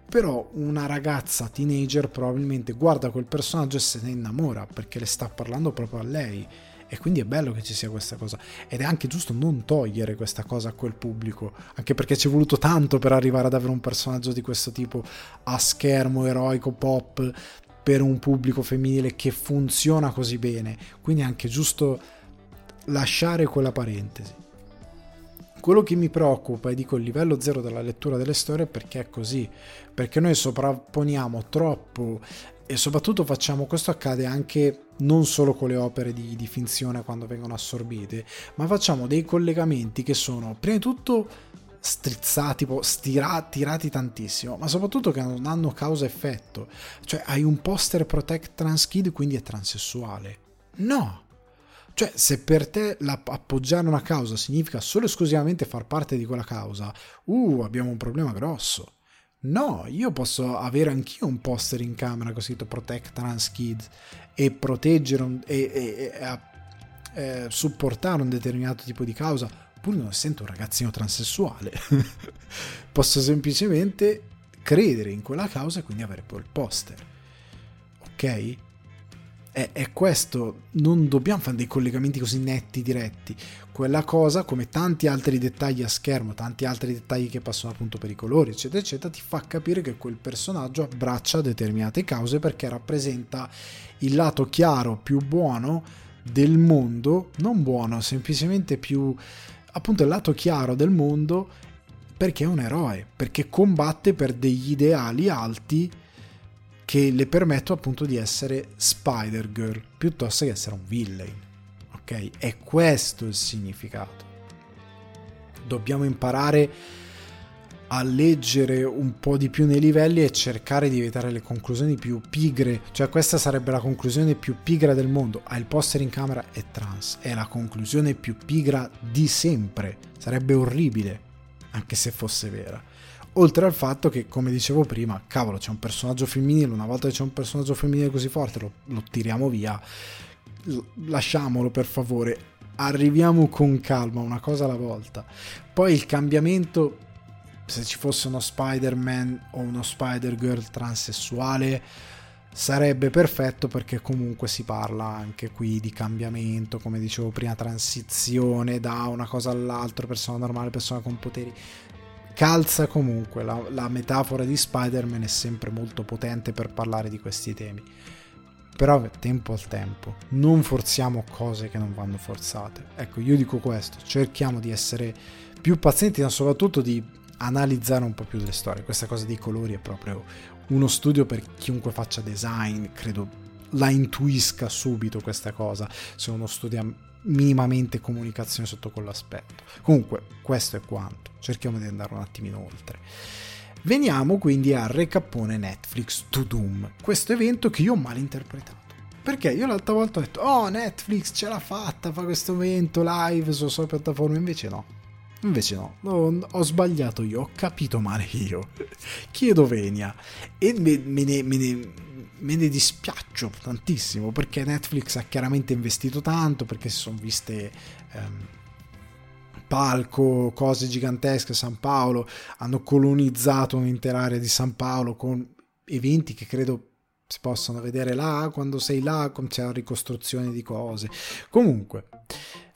Speaker 1: però una ragazza teenager probabilmente guarda quel personaggio e se ne innamora perché le sta parlando proprio a lei e quindi è bello che ci sia questa cosa. Ed è anche giusto non togliere questa cosa a quel pubblico anche perché ci è voluto tanto per arrivare ad avere un personaggio di questo tipo a schermo eroico pop per un pubblico femminile che funziona così bene. Quindi è anche giusto lasciare quella parentesi. Quello che mi preoccupa è dico il livello zero della lettura delle storie perché è così. Perché noi sovrapponiamo troppo e soprattutto facciamo questo accade anche non solo con le opere di, di, finzione quando vengono assorbite, ma facciamo dei collegamenti che sono prima di tutto strizzati, tipo stirati, tirati tantissimo, ma soprattutto che non hanno causa-effetto. Cioè hai un poster protect trans kid quindi è transessuale. No! Cioè, se per te appoggiare una causa significa solo e esclusivamente far parte di quella causa, uh, abbiamo un problema grosso. No, io posso avere anch'io un poster in camera con scritto Protect Trans Kids e proteggere un, e, e, e eh, supportare un determinato tipo di causa, pur non essendo un ragazzino transessuale. *laughs* posso semplicemente credere in quella causa e quindi avere poi il poster. Ok? È, è, questo, non dobbiamo fare dei collegamenti così netti, diretti. Quella cosa, come tanti altri dettagli a schermo, tanti altri dettagli che passano appunto per i colori, eccetera, eccetera, ti fa capire che quel personaggio abbraccia determinate cause perché rappresenta il lato chiaro, più buono del mondo, non buono, semplicemente più appunto il lato chiaro del mondo perché è un eroe, perché combatte per degli ideali alti che le permetto appunto di essere Spider-Girl piuttosto che essere un villain. Ok? È questo il significato. Dobbiamo imparare a leggere un po' di più nei livelli e cercare di evitare le conclusioni più pigre. Cioè, questa sarebbe la conclusione più pigra del mondo. Ha il poster in camera è trans. È la conclusione più pigra di sempre. Sarebbe orribile, anche se fosse vera. Oltre al fatto che, come dicevo prima, cavolo, c'è un personaggio femminile, una volta che c'è un personaggio femminile così forte, lo, lo tiriamo via, lasciamolo per favore, arriviamo con calma, una cosa alla volta. Poi il cambiamento, se ci fosse uno Spider-Man o uno Spider-Girl transessuale, sarebbe perfetto perché comunque si parla anche qui di cambiamento, come dicevo prima, transizione da una cosa all'altra, persona normale, persona con poteri calza comunque, la, la metafora di Spider-Man è sempre molto potente per parlare di questi temi. Però tempo al tempo, non forziamo cose che non vanno forzate. Ecco, io dico questo, cerchiamo di essere più pazienti, ma soprattutto di analizzare un po' più le storie. Questa cosa dei colori è proprio uno studio per chiunque faccia design, credo la intuisca subito questa cosa, se uno studia minimamente comunicazione sotto quell'aspetto. Comunque, questo è quanto. Cerchiamo di andare un attimino oltre. Veniamo quindi al recappone Netflix to Doom, questo evento che io ho mal interpretato. Perché io l'altra volta ho detto, oh Netflix ce l'ha fatta, fa questo evento live su sue piattaforme, invece no. Invece no, ho sbagliato io, ho capito male io. Chiedo venia e me, me, ne, me, ne, me, ne, dispiaccio tantissimo perché Netflix ha chiaramente investito tanto, perché si sono viste ehm, palco, cose gigantesche San Paolo, hanno colonizzato un'intera area di San Paolo con eventi che credo si possono vedere là quando sei là, c'è la ricostruzione di cose. Comunque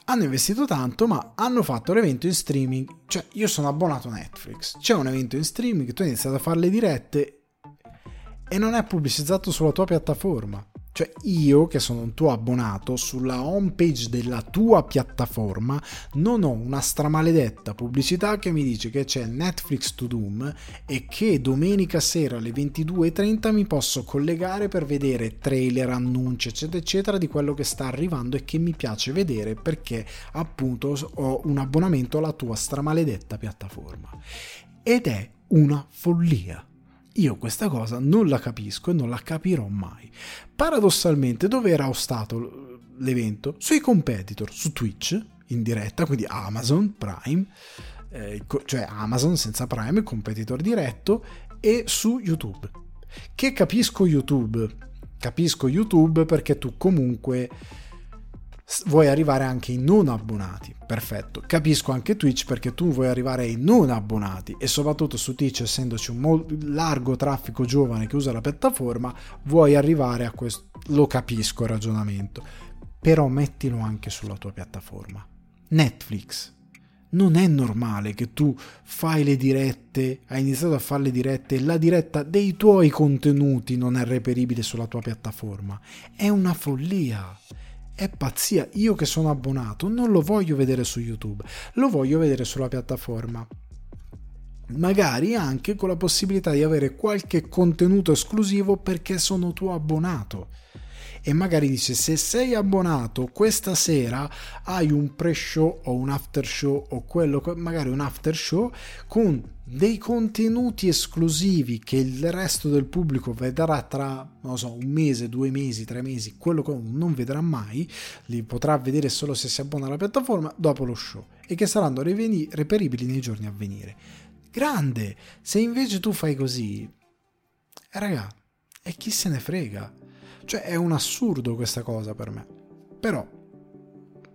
Speaker 1: hanno investito tanto, ma hanno fatto l'evento in streaming. Cioè, io sono abbonato a Netflix. C'è un evento in streaming, tu hai iniziato a fare le dirette e non è pubblicizzato sulla tua piattaforma. Cioè io che sono un tuo abbonato sulla home page della tua piattaforma non ho una stramaledetta pubblicità che mi dice che c'è Netflix to Doom e che domenica sera alle 22.30 mi posso collegare per vedere trailer, annunci eccetera eccetera di quello che sta arrivando e che mi piace vedere perché appunto ho un abbonamento alla tua stramaledetta piattaforma. Ed è una follia. Io questa cosa non la capisco e non la capirò mai. Paradossalmente, dove era stato l'evento? Sui competitor, su Twitch, in diretta, quindi Amazon Prime, eh, cioè Amazon senza Prime, competitor diretto, e su YouTube. Che capisco YouTube? Capisco YouTube perché tu comunque vuoi arrivare anche ai non abbonati. Perfetto. Capisco anche Twitch perché tu vuoi arrivare ai non abbonati e soprattutto su Twitch, essendoci un mo- largo traffico giovane che usa la piattaforma, vuoi arrivare a questo. Lo capisco il ragionamento. Però mettilo anche sulla tua piattaforma. Netflix. Non è normale che tu fai le dirette, hai iniziato a fare le dirette la diretta dei tuoi contenuti non è reperibile sulla tua piattaforma. È una follia è pazzia. Io che sono abbonato non lo voglio vedere su YouTube, lo voglio vedere sulla piattaforma. Magari anche con la possibilità di avere qualche contenuto esclusivo perché sono tuo abbonato e magari dice se sei abbonato questa sera hai un pre-show o un after show o quello magari un after show con dei contenuti esclusivi che il resto del pubblico vedrà tra non so un mese, due mesi, tre mesi, quello che non vedrà mai, li potrà vedere solo se si abbona alla piattaforma dopo lo show e che saranno reperibili nei giorni a venire. Grande! Se invece tu fai così, eh, raga, e chi se ne frega? Cioè è un assurdo questa cosa per me. Però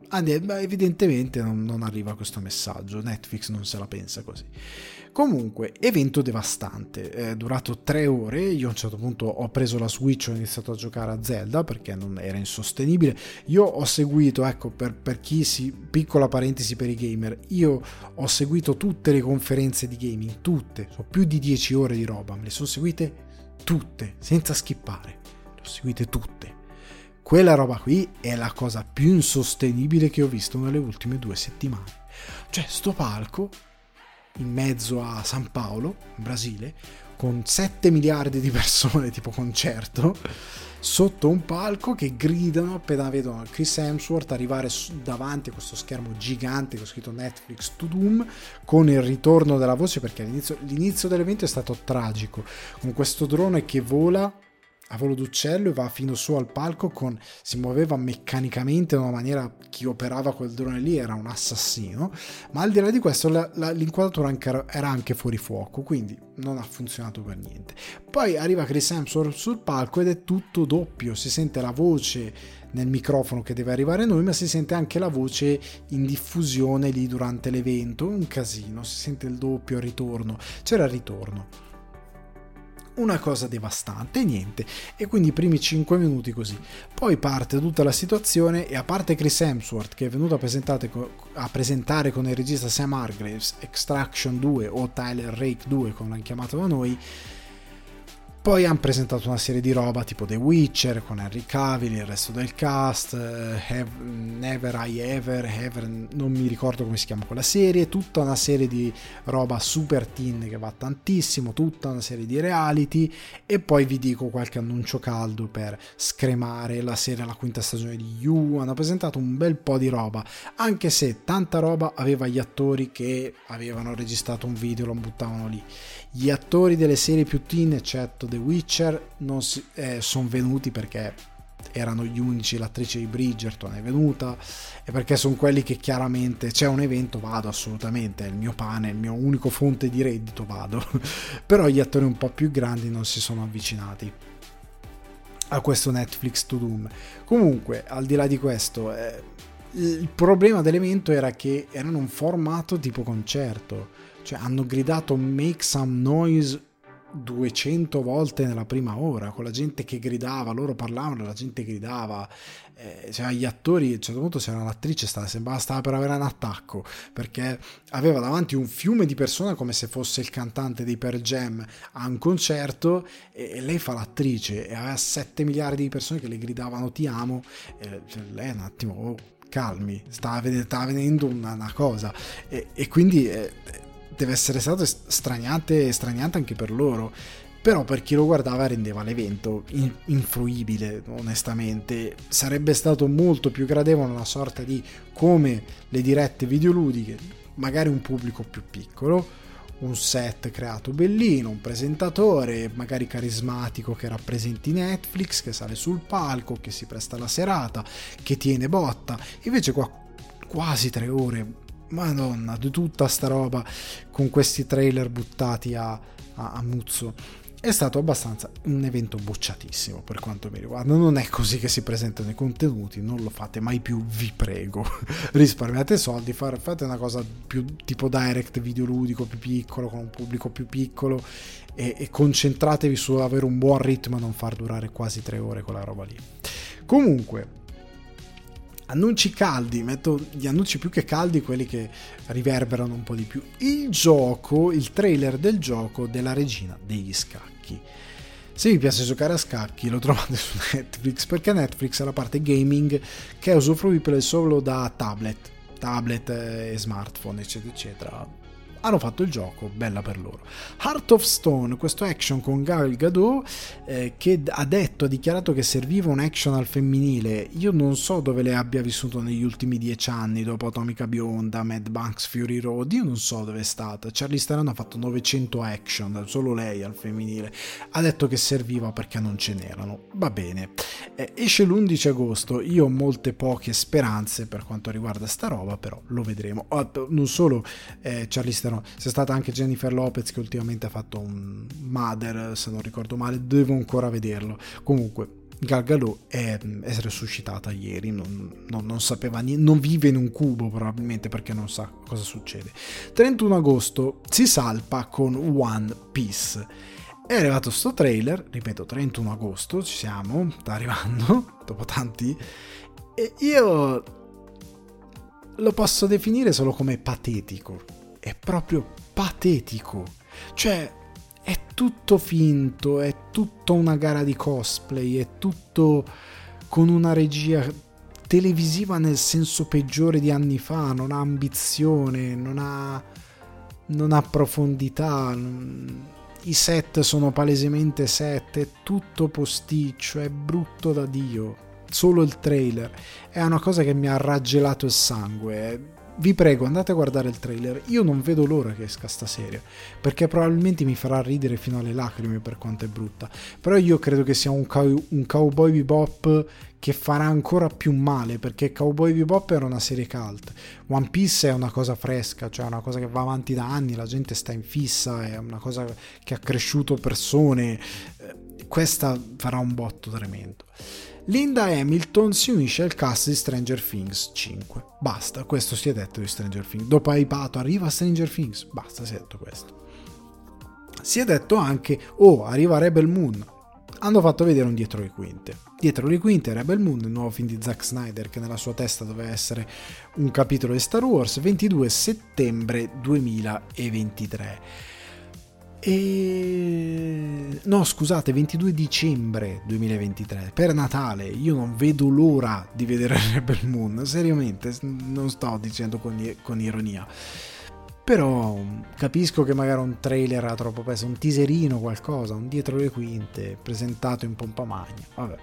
Speaker 1: evidentemente non, non, arriva questo messaggio, Netflix non se la pensa così. Comunque, evento devastante, è durato tre ore, io a un certo punto ho preso la Switch e ho iniziato a giocare a Zelda perché non era insostenibile. Io ho seguito, ecco, per, per chi si, piccola parentesi per i gamer, io ho seguito tutte le conferenze di gaming, tutte, so più di 10 ore di roba, me le sono seguite tutte, senza skippare seguite tutte. Quella roba qui è la cosa più insostenibile che ho visto nelle ultime due settimane. Cioè, sto palco in mezzo a San Paolo, in Brasile, con 7 miliardi di persone *laughs* tipo concerto, sotto un palco che gridano appena vedono Chris Hemsworth arrivare davanti a questo schermo gigante che ho scritto Netflix to Doom con il ritorno della voce perché l'inizio, l'inizio dell'evento è stato tragico con questo drone che vola a volo d'uccello e va fino su al palco con, si muoveva meccanicamente in una maniera chi operava quel drone lì era un assassino ma al di là di questo la, la, l'inquadratura anche, era anche fuori fuoco quindi non ha funzionato per niente. Poi arriva Chris Hemsworth sul palco ed è tutto doppio si sente la voce nel microfono che deve arrivare a noi ma si sente anche la voce in diffusione lì durante l'evento un casino si sente il doppio il ritorno c'era il ritorno una cosa devastante, niente. E quindi i primi 5 minuti così. Poi parte tutta la situazione e a parte Chris Hemsworth che è venuto a, a presentare con il regista Sam Hargraves Extraction 2 o Tyler Rake 2 come l'hanno chiamato da noi, poi hanno presentato una serie di roba tipo The Witcher con Henry Cavill, il resto del cast, Have, Never I Ever, Ever, non mi ricordo come si chiama quella serie, tutta una serie di roba super teen che va tantissimo, tutta una serie di reality e poi vi dico qualche annuncio caldo per scremare la serie alla quinta stagione di You, hanno presentato un bel po' di roba, anche se tanta roba aveva gli attori che avevano registrato un video e lo buttavano lì. Gli attori delle serie più teen, eccetto The Witcher, eh, sono venuti perché erano gli unici, l'attrice di Bridgerton è venuta e perché sono quelli che chiaramente c'è un evento vado assolutamente, è il mio pane, il mio unico fonte di reddito vado, *laughs* però gli attori un po' più grandi non si sono avvicinati a questo Netflix to Doom. Comunque, al di là di questo, eh, il problema dell'evento era che erano un formato tipo concerto, cioè hanno gridato make some noise 200 volte nella prima ora, con la gente che gridava, loro parlavano, la gente gridava, eh, cioè gli attori, a un certo punto c'era un'attrice, stava, sembrava stava per avere un attacco, perché aveva davanti un fiume di persone come se fosse il cantante dei Per Jam a un concerto e, e lei fa l'attrice e aveva 7 miliardi di persone che le gridavano ti amo, e cioè, lei un attimo... Oh, calmi, stava, stava venendo una, una cosa e, e quindi eh, deve essere stato straniante, straniante anche per loro però per chi lo guardava rendeva l'evento influibile onestamente sarebbe stato molto più gradevole una sorta di come le dirette videoludiche magari un pubblico più piccolo un set creato bellino, un presentatore magari carismatico che rappresenti Netflix, che sale sul palco, che si presta la serata, che tiene botta. Invece qua quasi tre ore, madonna, di tutta sta roba con questi trailer buttati a, a, a muzzo è stato abbastanza un evento bocciatissimo per quanto mi riguarda. Non è così che si presentano i contenuti, non lo fate mai più, vi prego. *laughs* Risparmiate soldi, fate una cosa più tipo direct videoludico più piccolo, con un pubblico più piccolo e, e concentratevi su avere un buon ritmo e non far durare quasi tre ore quella roba lì. Comunque, annunci caldi, metto gli annunci più che caldi, quelli che riverberano un po' di più. Il gioco, il trailer del gioco della regina degli scacchi. Se vi piace giocare a scacchi lo trovate su *laughs* Netflix perché Netflix ha la parte gaming che è usufruibile solo da tablet, tablet e smartphone eccetera eccetera hanno fatto il gioco, bella per loro. Heart of Stone, questo action con Gal Gadot eh, che ha detto, ha dichiarato che serviva un action al femminile. Io non so dove le abbia vissuto negli ultimi dieci anni, dopo Atomica Bionda, Mad Max, Fury Road, io non so dove è stata. Charlie Theron ha fatto 900 action, solo lei al femminile. Ha detto che serviva perché non ce n'erano. Va bene. Eh, esce l'11 agosto, io ho molte poche speranze per quanto riguarda sta roba, però lo vedremo. Oh, non solo eh, Charlie Theron no, c'è stata anche Jennifer Lopez che ultimamente ha fatto un Mother, se non ricordo male, devo ancora vederlo. Comunque, Gal Gadot è, è resuscitata ieri, non, non, non, sapeva niente, non vive in un cubo probabilmente perché non sa cosa succede. 31 agosto si salpa con One Piece. È arrivato sto trailer, ripeto, 31 agosto, ci siamo, sta arrivando, *laughs* dopo tanti, e io lo posso definire solo come patetico è proprio patetico. Cioè, è tutto finto, è tutta una gara di cosplay, è tutto con una regia televisiva nel senso peggiore di anni fa, non ha ambizione, non ha, non ha profondità, non, i set sono palesemente set, è tutto posticcio, è brutto da Dio. Solo il trailer è una cosa che mi ha raggelato il sangue vi prego andate a guardare il trailer. Io non vedo l'ora che esca sta serie perché probabilmente mi farà ridere fino alle lacrime per quanto è brutta. Però io credo che sia un, cow- un cowboy bebop che farà ancora più male perché Cowboy Bebop era una serie cult. One Piece è una cosa fresca cioè una cosa che va avanti da anni la gente sta in fissa è una cosa che ha cresciuto persone. Questa farà un botto tremendo Linda Hamilton si unisce al cast di Stranger Things 5. Basta, questo si è detto di Stranger Things. Dopo hypato arriva Stranger Things. Basta, si è detto questo. Si è detto anche, oh, arriva Rebel Moon. Hanno fatto vedere un dietro le quinte. Dietro le quinte Rebel Moon, il nuovo film di Zack Snyder che nella sua testa doveva essere un capitolo di Star Wars, 22 settembre 2023 e... No, scusate, 22 dicembre 2023, per Natale. Io non vedo l'ora di vedere *laughs* Rebel Moon, seriamente, non sto dicendo con, con ironia. Però capisco che magari un trailer ha troppo peso, un teaserino, qualcosa, un dietro le quinte, presentato in pompa magna. Vabbè.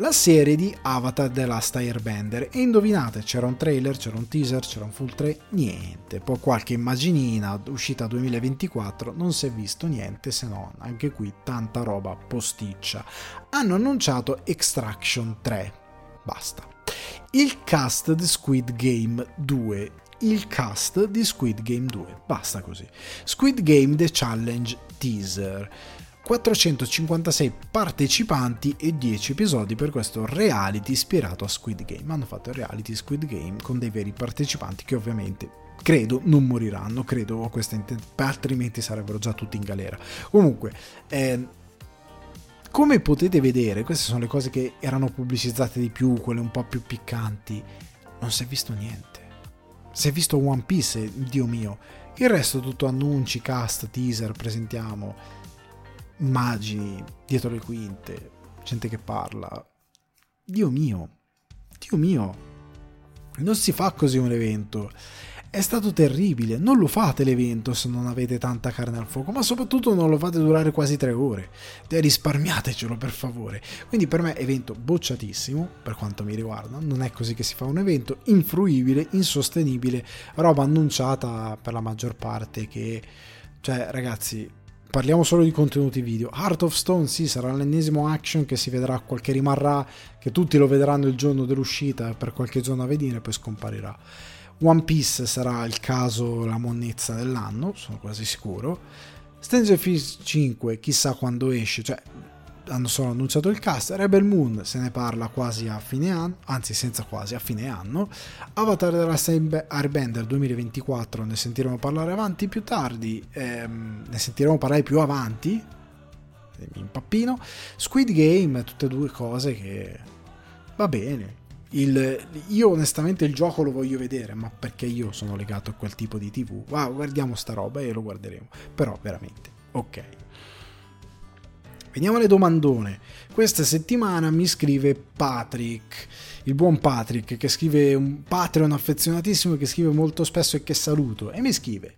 Speaker 1: La serie di Avatar The Last Airbender e indovinate c'era un trailer, c'era un teaser, c'era un full trailer, niente, poi qualche immaginina uscita 2024, non si è visto niente se non anche qui tanta roba posticcia. Hanno annunciato Extraction 3, basta. Il cast di Squid Game 2 il cast di Squid Game 2. Basta così. Squid Game The Challenge Teaser. 456 partecipanti e 10 episodi per questo reality ispirato a Squid Game. Hanno fatto il reality Squid Game con dei veri partecipanti che ovviamente credo non moriranno, credo a questa intensità, altrimenti sarebbero già tutti in galera. Comunque, eh, come potete vedere, queste sono le cose che erano pubblicizzate di più, quelle un po' più piccanti. Non si è visto niente. Si è visto One Piece, Dio mio. Il resto tutto annunci, cast, teaser, presentiamo immagini dietro le quinte, gente che parla. Dio mio, Dio mio, non si fa così un evento. È stato terribile, non lo fate l'evento se non avete tanta carne al fuoco, ma soprattutto non lo fate durare quasi tre ore. Risparmiatecelo per favore. Quindi per me evento bocciatissimo, per quanto mi riguarda, non è così che si fa un evento, infruibile, insostenibile, roba annunciata per la maggior parte che... Cioè ragazzi, parliamo solo di contenuti video. Heart of Stone, sì, sarà l'ennesimo action che si vedrà, qualche rimarrà, che tutti lo vedranno il giorno dell'uscita per qualche giorno a vedere e poi scomparirà. One Piece sarà il caso, la monnezza dell'anno, sono quasi sicuro. Stranger Things 5, chissà quando esce, cioè hanno solo annunciato il cast, Rebel Moon se ne parla quasi a fine anno, anzi senza quasi, a fine anno, Avatar The Last Airbender 2024 ne sentiremo parlare avanti più tardi, ehm, ne sentiremo parlare più avanti, mi impappino, Squid Game, tutte e due cose che va bene. Il, io onestamente il gioco lo voglio vedere, ma perché io sono legato a quel tipo di tv. Wow, guardiamo sta roba e lo guarderemo. Però veramente, ok. Veniamo alle domandone. Questa settimana mi scrive Patrick, il buon Patrick, che scrive un Patreon affezionatissimo che scrive molto spesso e che saluto. E mi scrive: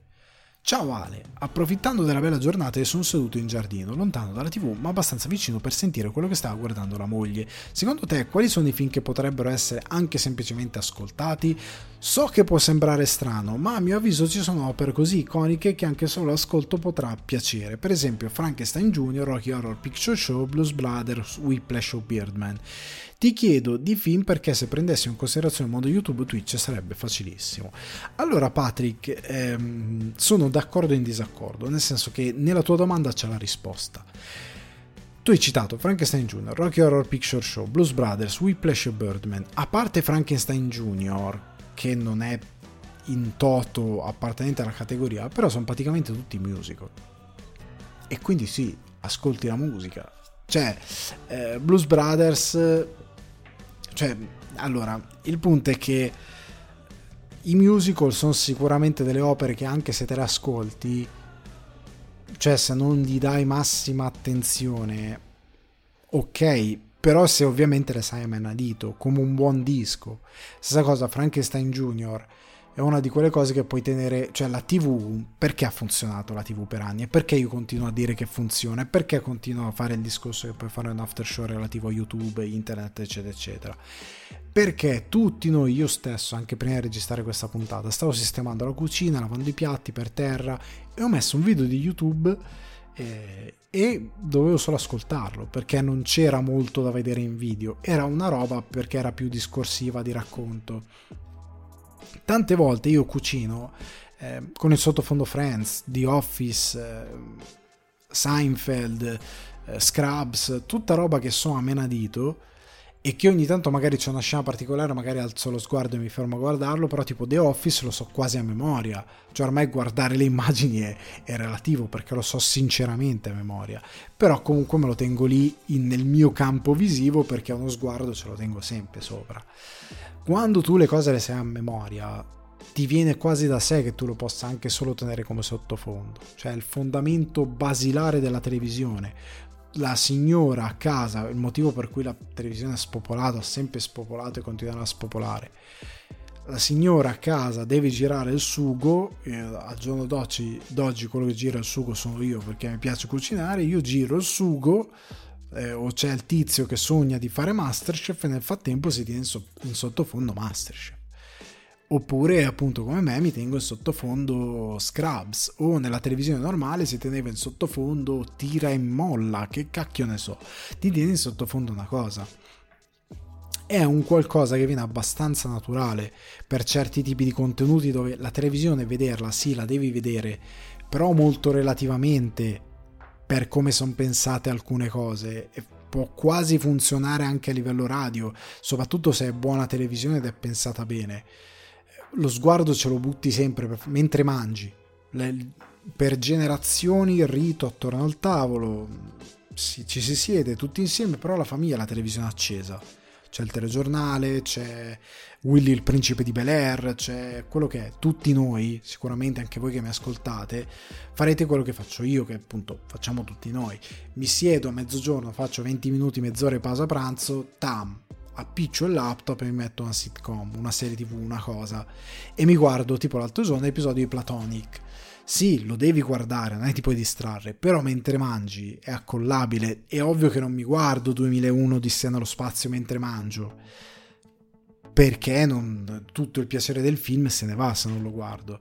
Speaker 1: Ciao Ale, approfittando della bella giornata sono seduto in giardino, lontano dalla tv ma abbastanza vicino per sentire quello che stava guardando la moglie. Secondo te quali sono i film che potrebbero essere anche semplicemente ascoltati? So che può sembrare strano, ma a mio avviso ci sono opere così iconiche che anche solo l'ascolto potrà piacere. Per esempio Frankenstein Jr., Rocky Horror Picture Show, Blues Brothers, Whiplash o Birdman. Ti chiedo di film perché se prendessi in considerazione il mondo YouTube Twitch sarebbe facilissimo. Allora Patrick, ehm, sono d'accordo e in disaccordo, nel senso che nella tua domanda c'è la risposta. Tu hai citato Frankenstein Jr., Rocky Horror Picture Show, Blues Brothers, Whiplash e Birdman. A parte Frankenstein Jr., che non è in toto appartenente alla categoria, però sono praticamente tutti musical. E quindi sì, ascolti la musica. Cioè, eh, Blues Brothers cioè, allora, il punto è che i musical sono sicuramente delle opere che anche se te le ascolti, cioè se non gli dai massima attenzione, ok, però se ovviamente le sai a menadito, come un buon disco. Stessa cosa, Frankenstein Jr è una di quelle cose che puoi tenere, cioè la TV, perché ha funzionato la TV per anni? E perché io continuo a dire che funziona? E perché continuo a fare il discorso che puoi fare un after show relativo a YouTube, internet, eccetera, eccetera. Perché tutti noi, io stesso, anche prima di registrare questa puntata, stavo sistemando la cucina, lavando i piatti per terra e ho messo un video di YouTube eh, e dovevo solo ascoltarlo perché non c'era molto da vedere in video, era una roba perché era più discorsiva di racconto tante volte io cucino eh, con il sottofondo Friends, The Office, eh, Seinfeld, eh, Scrubs, tutta roba che so a menadito e che ogni tanto magari c'è una scena particolare, magari alzo lo sguardo e mi fermo a guardarlo, però tipo The Office lo so quasi a memoria, cioè ormai guardare le *laughs* immagini è, è relativo perché lo so sinceramente a memoria, però comunque me lo tengo lì in, nel mio campo visivo perché uno sguardo ce lo tengo sempre sopra quando tu le cose le sai a memoria, ti viene quasi da sé che tu lo possa anche solo tenere come sottofondo, cioè il fondamento basilare della televisione. La signora a casa, il motivo per cui la televisione è spopolata, ha sempre spopolato e continuerà a spopolare. La signora a casa deve girare il sugo, eh, al giorno d'oggi, d'oggi quello che gira il sugo sono io perché mi piace cucinare, io giro il sugo eh, o c'è il tizio che sogna di fare Masterchef e nel frattempo si tiene in, so- in sottofondo Masterchef. Oppure, appunto, come me, mi tengo in sottofondo Scrubs. O nella televisione normale si teneva in sottofondo Tira e molla. Che cacchio ne so. Ti tieni in sottofondo una cosa. È un qualcosa che viene abbastanza naturale per certi tipi di contenuti dove la televisione, vederla, sì, la devi vedere, però molto relativamente per come sono pensate alcune cose. E può quasi funzionare anche a livello radio, soprattutto se è buona televisione ed è pensata bene lo sguardo ce lo butti sempre per, mentre mangi. Le, per generazioni il rito attorno al tavolo, si, ci si siede tutti insieme, però la famiglia ha la televisione accesa. C'è il telegiornale, c'è Willy il principe di Bel Air, c'è quello che è. Tutti noi, sicuramente anche voi che mi ascoltate, farete quello che faccio io, che appunto facciamo tutti noi. Mi siedo a mezzogiorno, faccio 20 minuti, mezz'ora di pausa pranzo, tam, appiccio il laptop e mi metto una sitcom, una serie tv, una cosa e mi guardo tipo l'altro giorno l'episodio di Platonic. Sì, lo devi guardare, non è ti puoi distrarre, però mentre mangi è accollabile. È ovvio che non mi guardo 2001 di sé nello spazio mentre mangio, perché non, tutto il piacere del film se ne va se non lo guardo.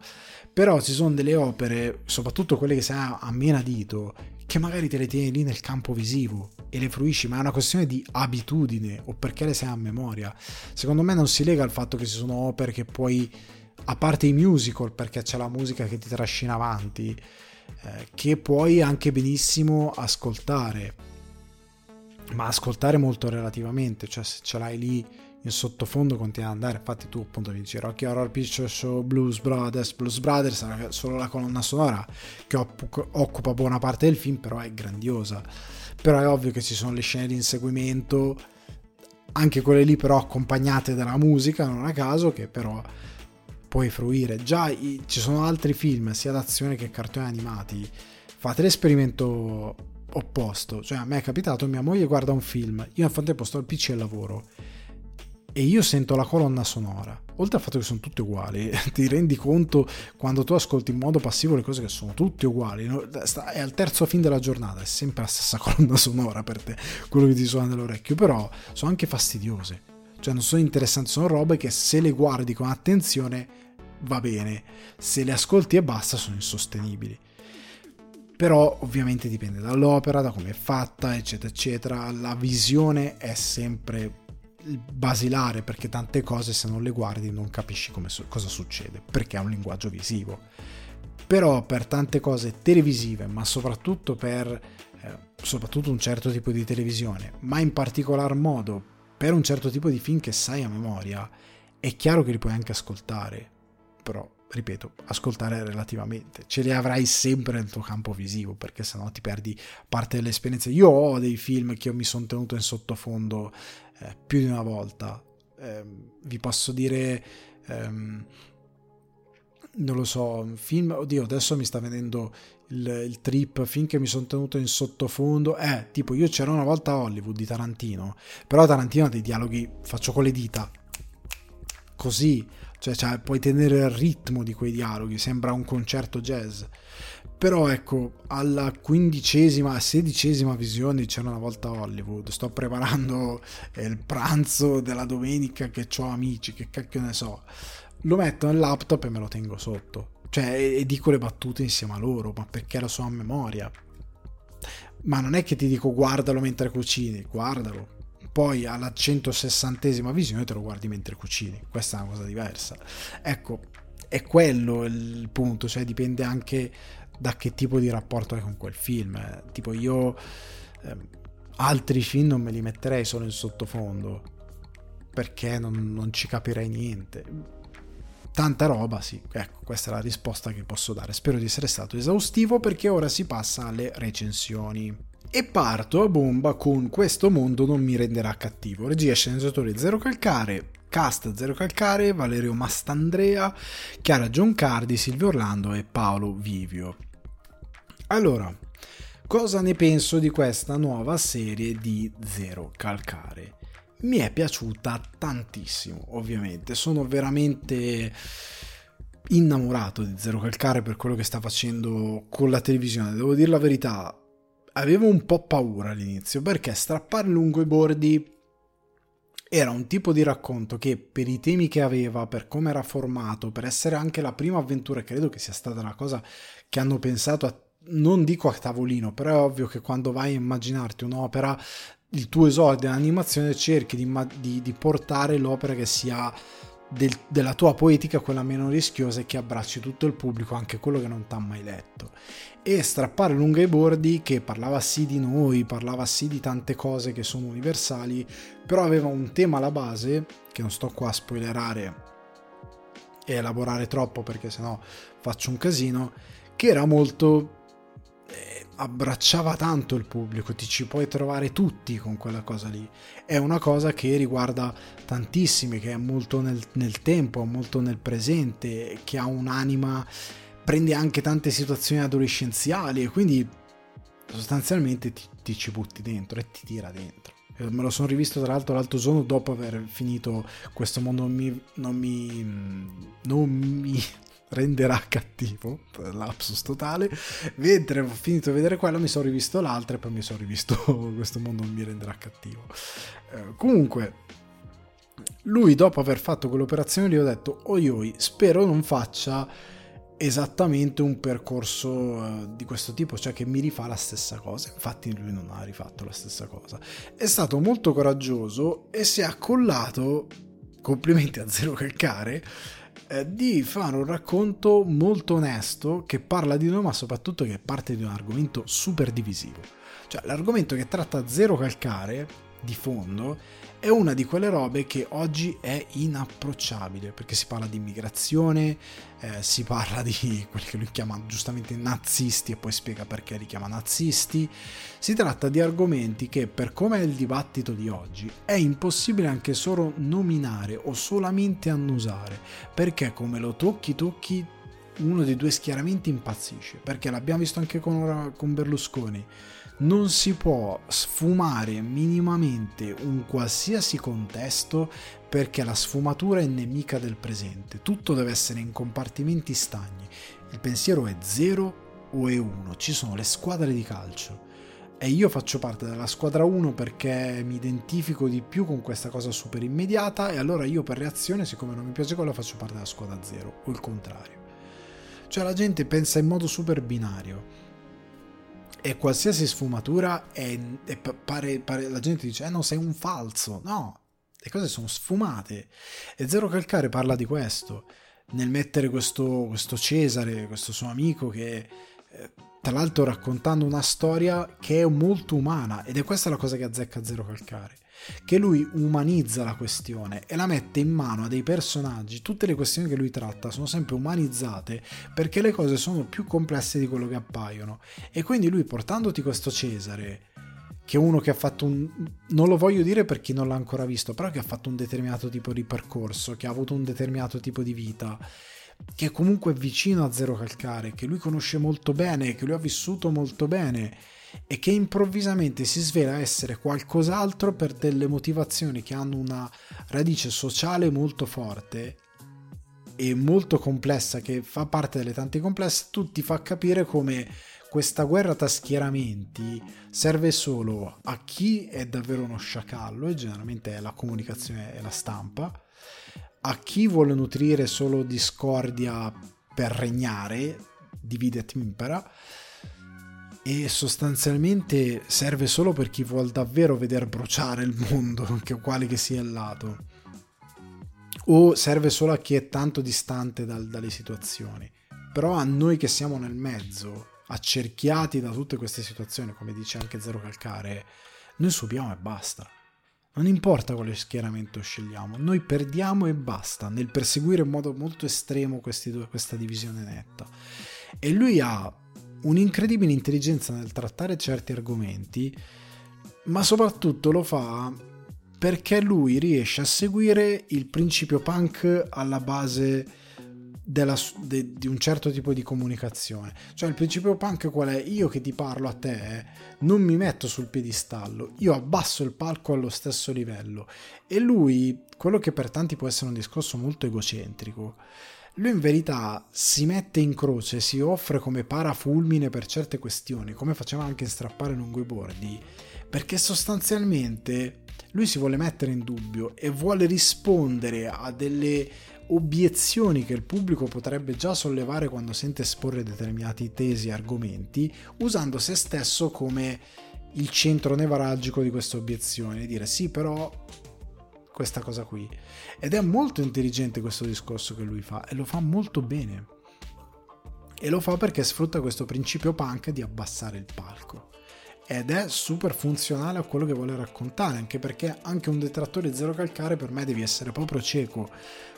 Speaker 1: Però ci sono delle opere, soprattutto quelle che sei a menadito, che magari te le tieni lì nel campo visivo e le fruisci, ma è una questione di abitudine o perché le sai a memoria. Secondo me non si lega al fatto che ci sono opere che puoi, a parte i musical, perché c'è la musica che ti trascina avanti, eh, che puoi anche benissimo ascoltare, ma ascoltare molto relativamente, cioè se ce l'hai lì in sottofondo continua ad andare. Infatti, tu appunto dici Rocky Horror Picture Show, Blues Brothers. Blues Brothers solo la colonna sonora che occupa buona parte del film, però è grandiosa. Però è ovvio che ci sono le scene di inseguimento, anche quelle lì, però accompagnate dalla musica, non a caso, che però puoi fruire. Già i, ci sono altri film, sia d'azione che cartoni animati. Fate l'esperimento opposto, cioè a me è capitato, mia moglie guarda un film, io nel frattempo sto al PC e lavoro e io sento la colonna sonora. Oltre al fatto che sono tutte uguali, *laughs* ti rendi conto quando tu ascolti in modo passivo le cose che sono tutte uguali. È al terzo fin della giornata, è sempre la stessa *laughs* colonna sonora per te, quello che ti suona nell'orecchio, però sono anche fastidiose. Cioè non sono interessanti, sono robe che se le guardi con attenzione va bene, se le ascolti e basta sono insostenibili. Però ovviamente dipende dall'opera, da come è fatta, eccetera, eccetera. La visione è sempre basilare perché tante cose se non le guardi non capisci come, cosa succede perché è un linguaggio visivo però per tante cose televisive ma soprattutto per eh, soprattutto un certo tipo di televisione ma in particolar modo per un certo tipo di film che sai a memoria è chiaro che li puoi anche ascoltare però ripeto, ascoltare relativamente. Ce li avrai sempre nel tuo campo visivo, perché sennò ti perdi parte dell'esperienza. Io ho dei film che mi sono tenuto in sottofondo eh, più di una volta. Eh, vi posso dire, ehm, non lo so, film, oddio, adesso mi sta venendo il, il trip finché mi sono tenuto in sottofondo. Eh, tipo, io c'era una volta a Hollywood di Tarantino, però Tarantino ha dei dialoghi, faccio con le dita, così, cioè, cioè puoi tenere il ritmo di quei dialoghi, sembra un concerto jazz. Però ecco, alla quindicesima, sedicesima visione c'era una volta Hollywood, sto preparando eh, il pranzo della domenica che ho amici, che cacchio ne so. Lo metto nel laptop e me lo tengo sotto. Cioè, e, dico le battute insieme a loro, ma perché lo so a memoria. Ma non è che ti dico guardalo mentre cucini, guardalo. Poi alla 160esima visione te lo guardi mentre cucini. Questa è una cosa diversa. Ecco, è quello il punto, cioè dipende anche da che tipo di rapporto hai con quel film. Eh. Tipo io eh, altri film non me li metterei solo in sottofondo perché non, non ci capirei niente. Tanta roba, sì, ecco, questa è la risposta che posso dare. Spero di essere stato esaustivo perché ora si passa alle recensioni. E parto a bomba con Questo mondo non mi renderà cattivo. Regia sceneggiatori Zero Calcare, cast Zero Calcare, Valerio Mastandrea, Chiara Giancardi, Silvio Orlando e Paolo Vivio. Allora, cosa ne penso di questa nuova serie di Zero Calcare? Mi è piaciuta tantissimo, ovviamente. Sono veramente innamorato di Zero Calcare per quello che sta facendo con la televisione. Devo dire la verità, avevo un po' paura all'inizio perché strappare lungo i bordi era un tipo di racconto che per i temi che aveva, per come era formato, per essere anche la prima avventura, credo che sia stata la cosa che hanno pensato a non dico a tavolino, però è ovvio che quando vai a immaginarti un'opera, il tuo esordio in animazione cerchi di, di, di portare l'opera che sia del, della tua poetica, quella meno rischiosa e che abbracci tutto il pubblico, anche quello che non t'ha mai letto. E strappare lungo i bordi, che parlava sì di noi, parlava sì di tante cose che sono universali, però aveva un tema alla base, che non sto qua a spoilerare e elaborare troppo perché sennò faccio un casino, che era molto abbracciava tanto il pubblico, ti ci puoi trovare tutti con quella cosa lì. È una cosa che riguarda tantissimi, che è molto nel, nel tempo, molto nel presente, che ha un'anima, prende anche tante situazioni adolescenziali e quindi sostanzialmente ti, ti ci butti dentro e ti tira dentro. Me lo sono rivisto tra l'altro l'altro giorno dopo aver finito questo mondo non mi, non mi, non mi renderà cattivo, lapsus totale, mentre ho finito di vedere quello mi sono rivisto l'altro e poi mi sono rivisto *laughs* questo mondo non mi renderà cattivo. Eh, comunque, lui dopo aver fatto quell'operazione gli ho detto, oi oi, spero non faccia esattamente un percorso uh, di questo tipo, cioè che mi rifà la stessa cosa. Infatti lui non ha rifatto la stessa cosa. È stato molto coraggioso e si è accollato, complimenti a Zero Calcare, eh, di fare un racconto molto onesto che parla di noi, ma soprattutto che parte di un argomento super divisivo. Cioè, l'argomento che tratta zero calcare di fondo è una di quelle robe che oggi è inapprocciabile perché si parla di immigrazione, eh, si parla di quelli che lui chiama giustamente nazisti e poi spiega perché li chiama nazisti. Si tratta di argomenti che per come è il dibattito di oggi è impossibile anche solo nominare o solamente annusare perché come lo tocchi tocchi uno dei due schieramenti impazzisce perché l'abbiamo visto anche con, con Berlusconi non si può sfumare minimamente un qualsiasi contesto perché la sfumatura è nemica del presente. Tutto deve essere in compartimenti stagni. Il pensiero è 0 o è 1. Ci sono le squadre di calcio. E io faccio parte della squadra 1 perché mi identifico di più con questa cosa super immediata e allora io per reazione, siccome non mi piace quello, faccio parte della squadra 0 o il contrario. Cioè la gente pensa in modo super binario e qualsiasi sfumatura è, è pare, pare, la gente dice eh no sei un falso. No le cose sono sfumate. E Zero Calcare parla di questo. Nel mettere questo, questo Cesare questo suo amico che eh, tra l'altro raccontando una storia che è molto umana ed è questa la cosa che azzecca Zero Calcare che lui umanizza la questione e la mette in mano a dei personaggi. Tutte le questioni che lui tratta sono sempre umanizzate perché le cose sono più complesse di quello che appaiono. E quindi lui portandoti questo Cesare, che è uno che ha fatto un... non lo voglio dire per chi non l'ha ancora visto, però che ha fatto un determinato tipo di percorso, che ha avuto un determinato tipo di vita che è comunque vicino a Zero Calcare, che lui conosce molto bene, che lui ha vissuto molto bene e che improvvisamente si svela essere qualcos'altro per delle motivazioni che hanno una radice sociale molto forte e molto complessa, che fa parte delle tante complesse, tu ti fa capire come questa guerra tra schieramenti serve solo a chi è davvero uno sciacallo, e generalmente è la comunicazione e la stampa, a chi vuole nutrire solo discordia per regnare, divide et impera, e sostanzialmente serve solo per chi vuole davvero vedere bruciare il mondo, *laughs* che quale che sia il lato, o serve solo a chi è tanto distante dal, dalle situazioni. Però a noi che siamo nel mezzo, accerchiati da tutte queste situazioni, come dice anche Zero Calcare, noi subiamo e basta. Non importa quale schieramento scegliamo, noi perdiamo e basta nel perseguire in modo molto estremo due, questa divisione netta. E lui ha un'incredibile intelligenza nel trattare certi argomenti, ma soprattutto lo fa perché lui riesce a seguire il principio punk alla base della, de, di un certo tipo di comunicazione. Cioè il principio punk qual è? Io che ti parlo a te non mi metto sul piedistallo, io abbasso il palco allo stesso livello. E lui, quello che per tanti può essere un discorso molto egocentrico, lui in verità si mette in croce, si offre come parafulmine per certe questioni, come faceva anche in strappare lungo i bordi, perché sostanzialmente lui si vuole mettere in dubbio e vuole rispondere a delle obiezioni che il pubblico potrebbe già sollevare quando sente esporre determinati tesi e argomenti, usando se stesso come il centro nevralgico di queste obiezioni, dire sì, però questa cosa qui. Ed è molto intelligente questo discorso che lui fa e lo fa molto bene. E lo fa perché sfrutta questo principio punk di abbassare il palco. Ed è super funzionale a quello che vuole raccontare, anche perché anche un detrattore zero calcare per me devi essere proprio cieco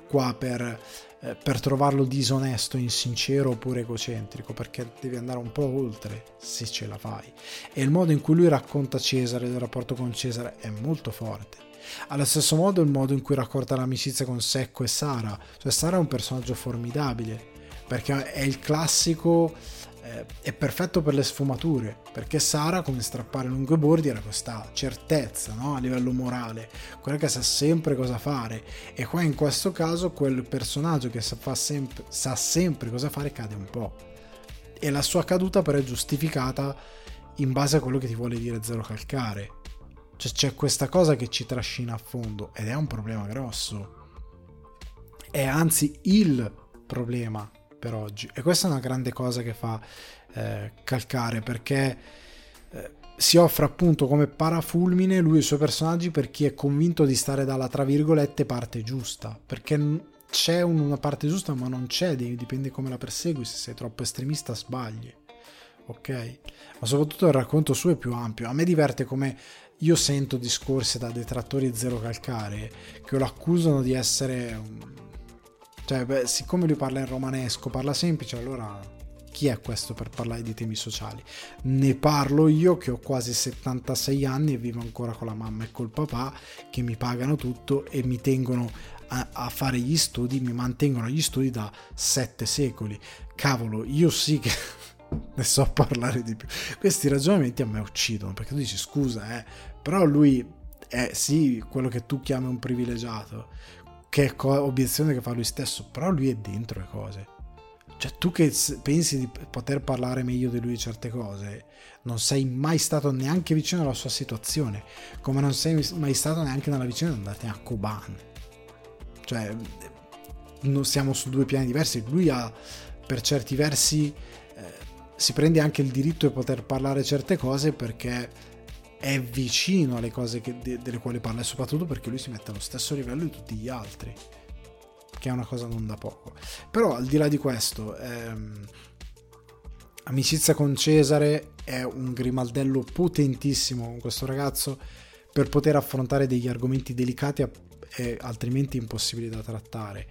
Speaker 1: qua per, eh, per trovarlo disonesto, insincero oppure egocentrico, perché devi andare un po' oltre se ce la fai. E il modo in cui lui racconta Cesare, il rapporto con Cesare, è molto forte allo stesso modo il modo in cui racconta l'amicizia con Secco e Sara, cioè Sara è un personaggio formidabile, perché è il classico, eh, è perfetto per le sfumature, perché Sara come strappare lungo i bordi era questa certezza no? a livello morale, quella che sa sempre cosa fare. E qua in questo caso quel personaggio che sa, sempre, sa sempre cosa fare cade un po' e la sua caduta però è giustificata in base a quello che ti vuole dire Zero Calcare cioè c'è questa cosa che ci trascina a fondo ed è un problema grosso. È anzi il problema per oggi. E questa è una grande cosa che fa eh, calcare perché eh, si offre appunto come parafulmine lui e i suoi personaggi per chi è convinto di stare dalla tra virgolette parte giusta. Perché c'è una parte giusta ma non c'è, dipende come la persegui, se sei troppo estremista sbagli. Ok? Ma soprattutto il racconto suo è più ampio. A me diverte come io sento discorsi da detrattori zero calcare che lo accusano di essere cioè beh, siccome lui parla in romanesco parla semplice allora chi è questo per parlare di temi sociali? Ne parlo io che ho quasi 76 anni e vivo ancora con la mamma e col papà che mi pagano tutto e mi tengono a, a fare gli studi mi mantengono agli studi da sette secoli. Cavolo io sì che *laughs* *laughs* ne so parlare di più. Questi ragionamenti a me uccidono perché tu dici scusa, eh, però lui è sì quello che tu chiami un privilegiato, che è co- obiezione che fa lui stesso, però lui è dentro le cose. Cioè tu che pensi di poter parlare meglio di lui certe cose, non sei mai stato neanche vicino alla sua situazione, come non sei mai stato neanche nella vicina di andare a Koban. Cioè, siamo su due piani diversi. Lui ha per certi versi si prende anche il diritto di poter parlare certe cose perché è vicino alle cose che, de, delle quali parla e soprattutto perché lui si mette allo stesso livello di tutti gli altri che è una cosa non da poco. Però al di là di questo ehm, amicizia con Cesare è un grimaldello potentissimo con questo ragazzo per poter affrontare degli argomenti delicati e altrimenti impossibili da trattare.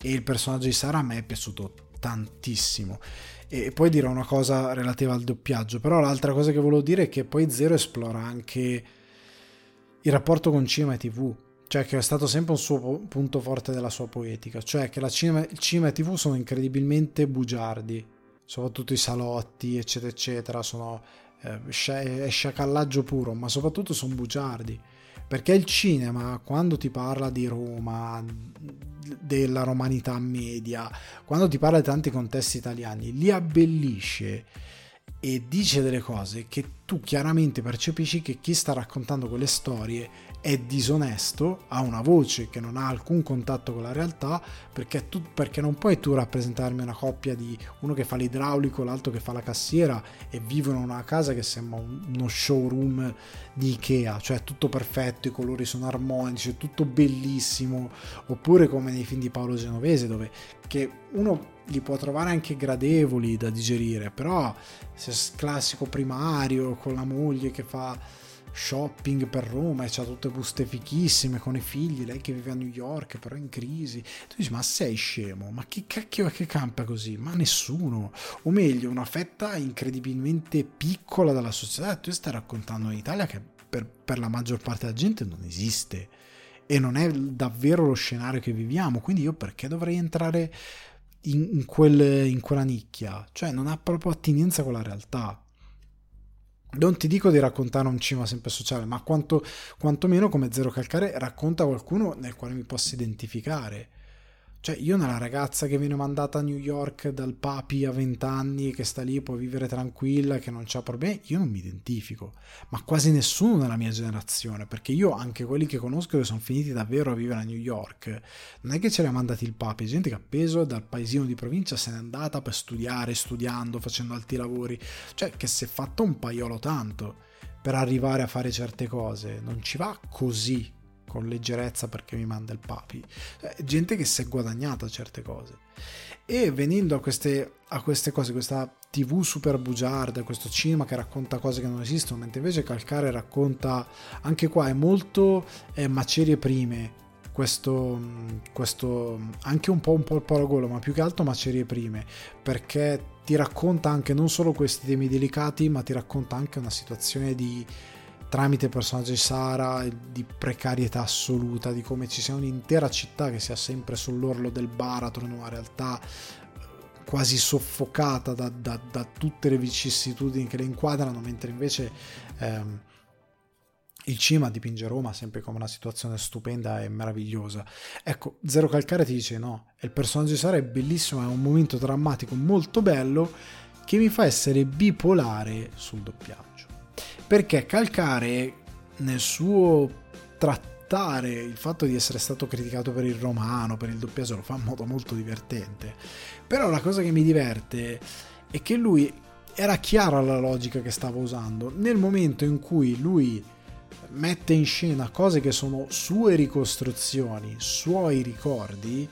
Speaker 1: E il personaggio di Sara a me è piaciuto tantissimo e poi dirò una cosa relativa al doppiaggio, però l'altra cosa che volevo dire è che poi Zero esplora anche il rapporto con cinema e tv, cioè che è stato sempre un suo punto forte della sua poetica, cioè che cinema, il cinema e tv sono incredibilmente bugiardi, soprattutto i salotti, eccetera, eccetera, sono, eh, sciacallaggio puro, ma soprattutto sono bugiardi perché il cinema, quando ti parla di Roma, della romanità media, quando ti parla di tanti contesti italiani, li abbellisce e dice delle cose che tu chiaramente percepisci che chi sta raccontando quelle storie è disonesto, ha una voce che non ha alcun contatto con la realtà, perché, tu, perché non puoi tu rappresentarmi una coppia di uno che fa l'idraulico, l'altro che fa la cassiera e vivono in una casa che sembra uno showroom di Ikea, cioè tutto perfetto, i colori sono armonici, tutto bellissimo, oppure come nei film di Paolo Genovese dove uno li può trovare anche gradevoli da digerire, però se classico primario con la moglie che fa shopping per Roma e c'ha tutte buste fichissime con i figli, lei che vive a New York però in crisi. Tu dici ma sei scemo, ma che cacchio è che campa così? Ma nessuno, o meglio una fetta incredibilmente piccola della società. Tu stai raccontando un'Italia che per, per la maggior parte della gente non esiste e non è davvero lo scenario che viviamo, quindi io perché dovrei entrare in, in, quel, in quella nicchia? Cioè non ha proprio attinenza con la realtà non ti dico di raccontare un cinema sempre sociale, ma quanto, quantomeno come Zero Calcare racconta qualcuno nel quale mi posso identificare. Cioè, io nella ragazza che viene mandata a New York dal papi a 20 anni, che sta lì, può vivere tranquilla, che non c'ha problemi, io non mi identifico. Ma quasi nessuno nella mia generazione, perché io, anche quelli che conosco che sono finiti davvero a vivere a New York, non è che ce li ha mandati il papi, gente che appeso dal paesino di provincia se n'è andata per studiare, studiando, facendo altri lavori, cioè che si è fatto un paiolo tanto per arrivare a fare certe cose, non ci va così con leggerezza perché mi manda il papi. Cioè, gente che si è guadagnata certe cose. E venendo a queste, a queste cose, questa tv super bugiarda, questo cinema che racconta cose che non esistono, mentre invece Calcare racconta, anche qua è molto eh, macerie prime, questo, questo, anche un po' un po' il paragolo, ma più che altro macerie prime, perché ti racconta anche non solo questi temi delicati, ma ti racconta anche una situazione di tramite il personaggio di Sara di precarietà assoluta, di come ci sia un'intera città che sia sempre sull'orlo del baratro in una realtà eh, quasi soffocata da, da, da tutte le vicissitudini che le inquadrano, mentre invece ehm, il cinema dipinge Roma sempre come una situazione stupenda e meravigliosa. Ecco, Zero Calcare ti dice no, il personaggio di Sara è bellissimo, è un momento drammatico molto bello che mi fa essere bipolare sul doppiaggio perché calcare nel suo trattare il fatto di essere stato criticato per il romano, per il doppiaggio, lo fa in modo molto divertente. Però la cosa che mi diverte è che lui era chiara la logica che stava usando nel momento in cui lui mette in scena cose che sono sue ricostruzioni, suoi ricordi,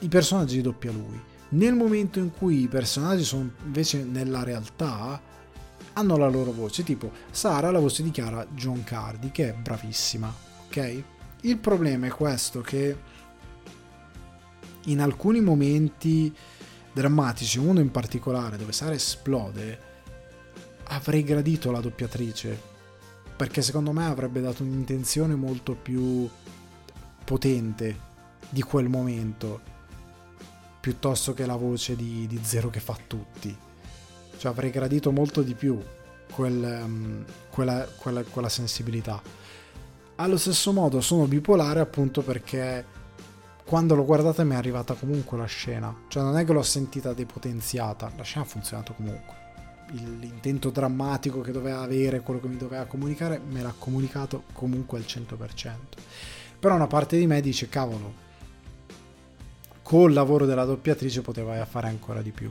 Speaker 1: i personaggi li doppia lui. Nel momento in cui i personaggi sono invece nella realtà, hanno la loro voce, tipo Sara ha la voce di Chiara John Cardi, che è bravissima, ok? Il problema è questo che in alcuni momenti drammatici, uno in particolare dove Sara esplode, avrei gradito la doppiatrice, perché secondo me avrebbe dato un'intenzione molto più potente di quel momento, piuttosto che la voce di, di Zero che fa tutti cioè avrei gradito molto di più quel, um, quella, quella, quella sensibilità. Allo stesso modo sono bipolare appunto perché quando l'ho guardata mi è arrivata comunque la scena, cioè non è che l'ho sentita depotenziata, la scena ha funzionato comunque. L'intento drammatico che doveva avere, quello che mi doveva comunicare, me l'ha comunicato comunque al 100%. Però una parte di me dice, cavolo, col lavoro della doppiatrice poteva fare ancora di più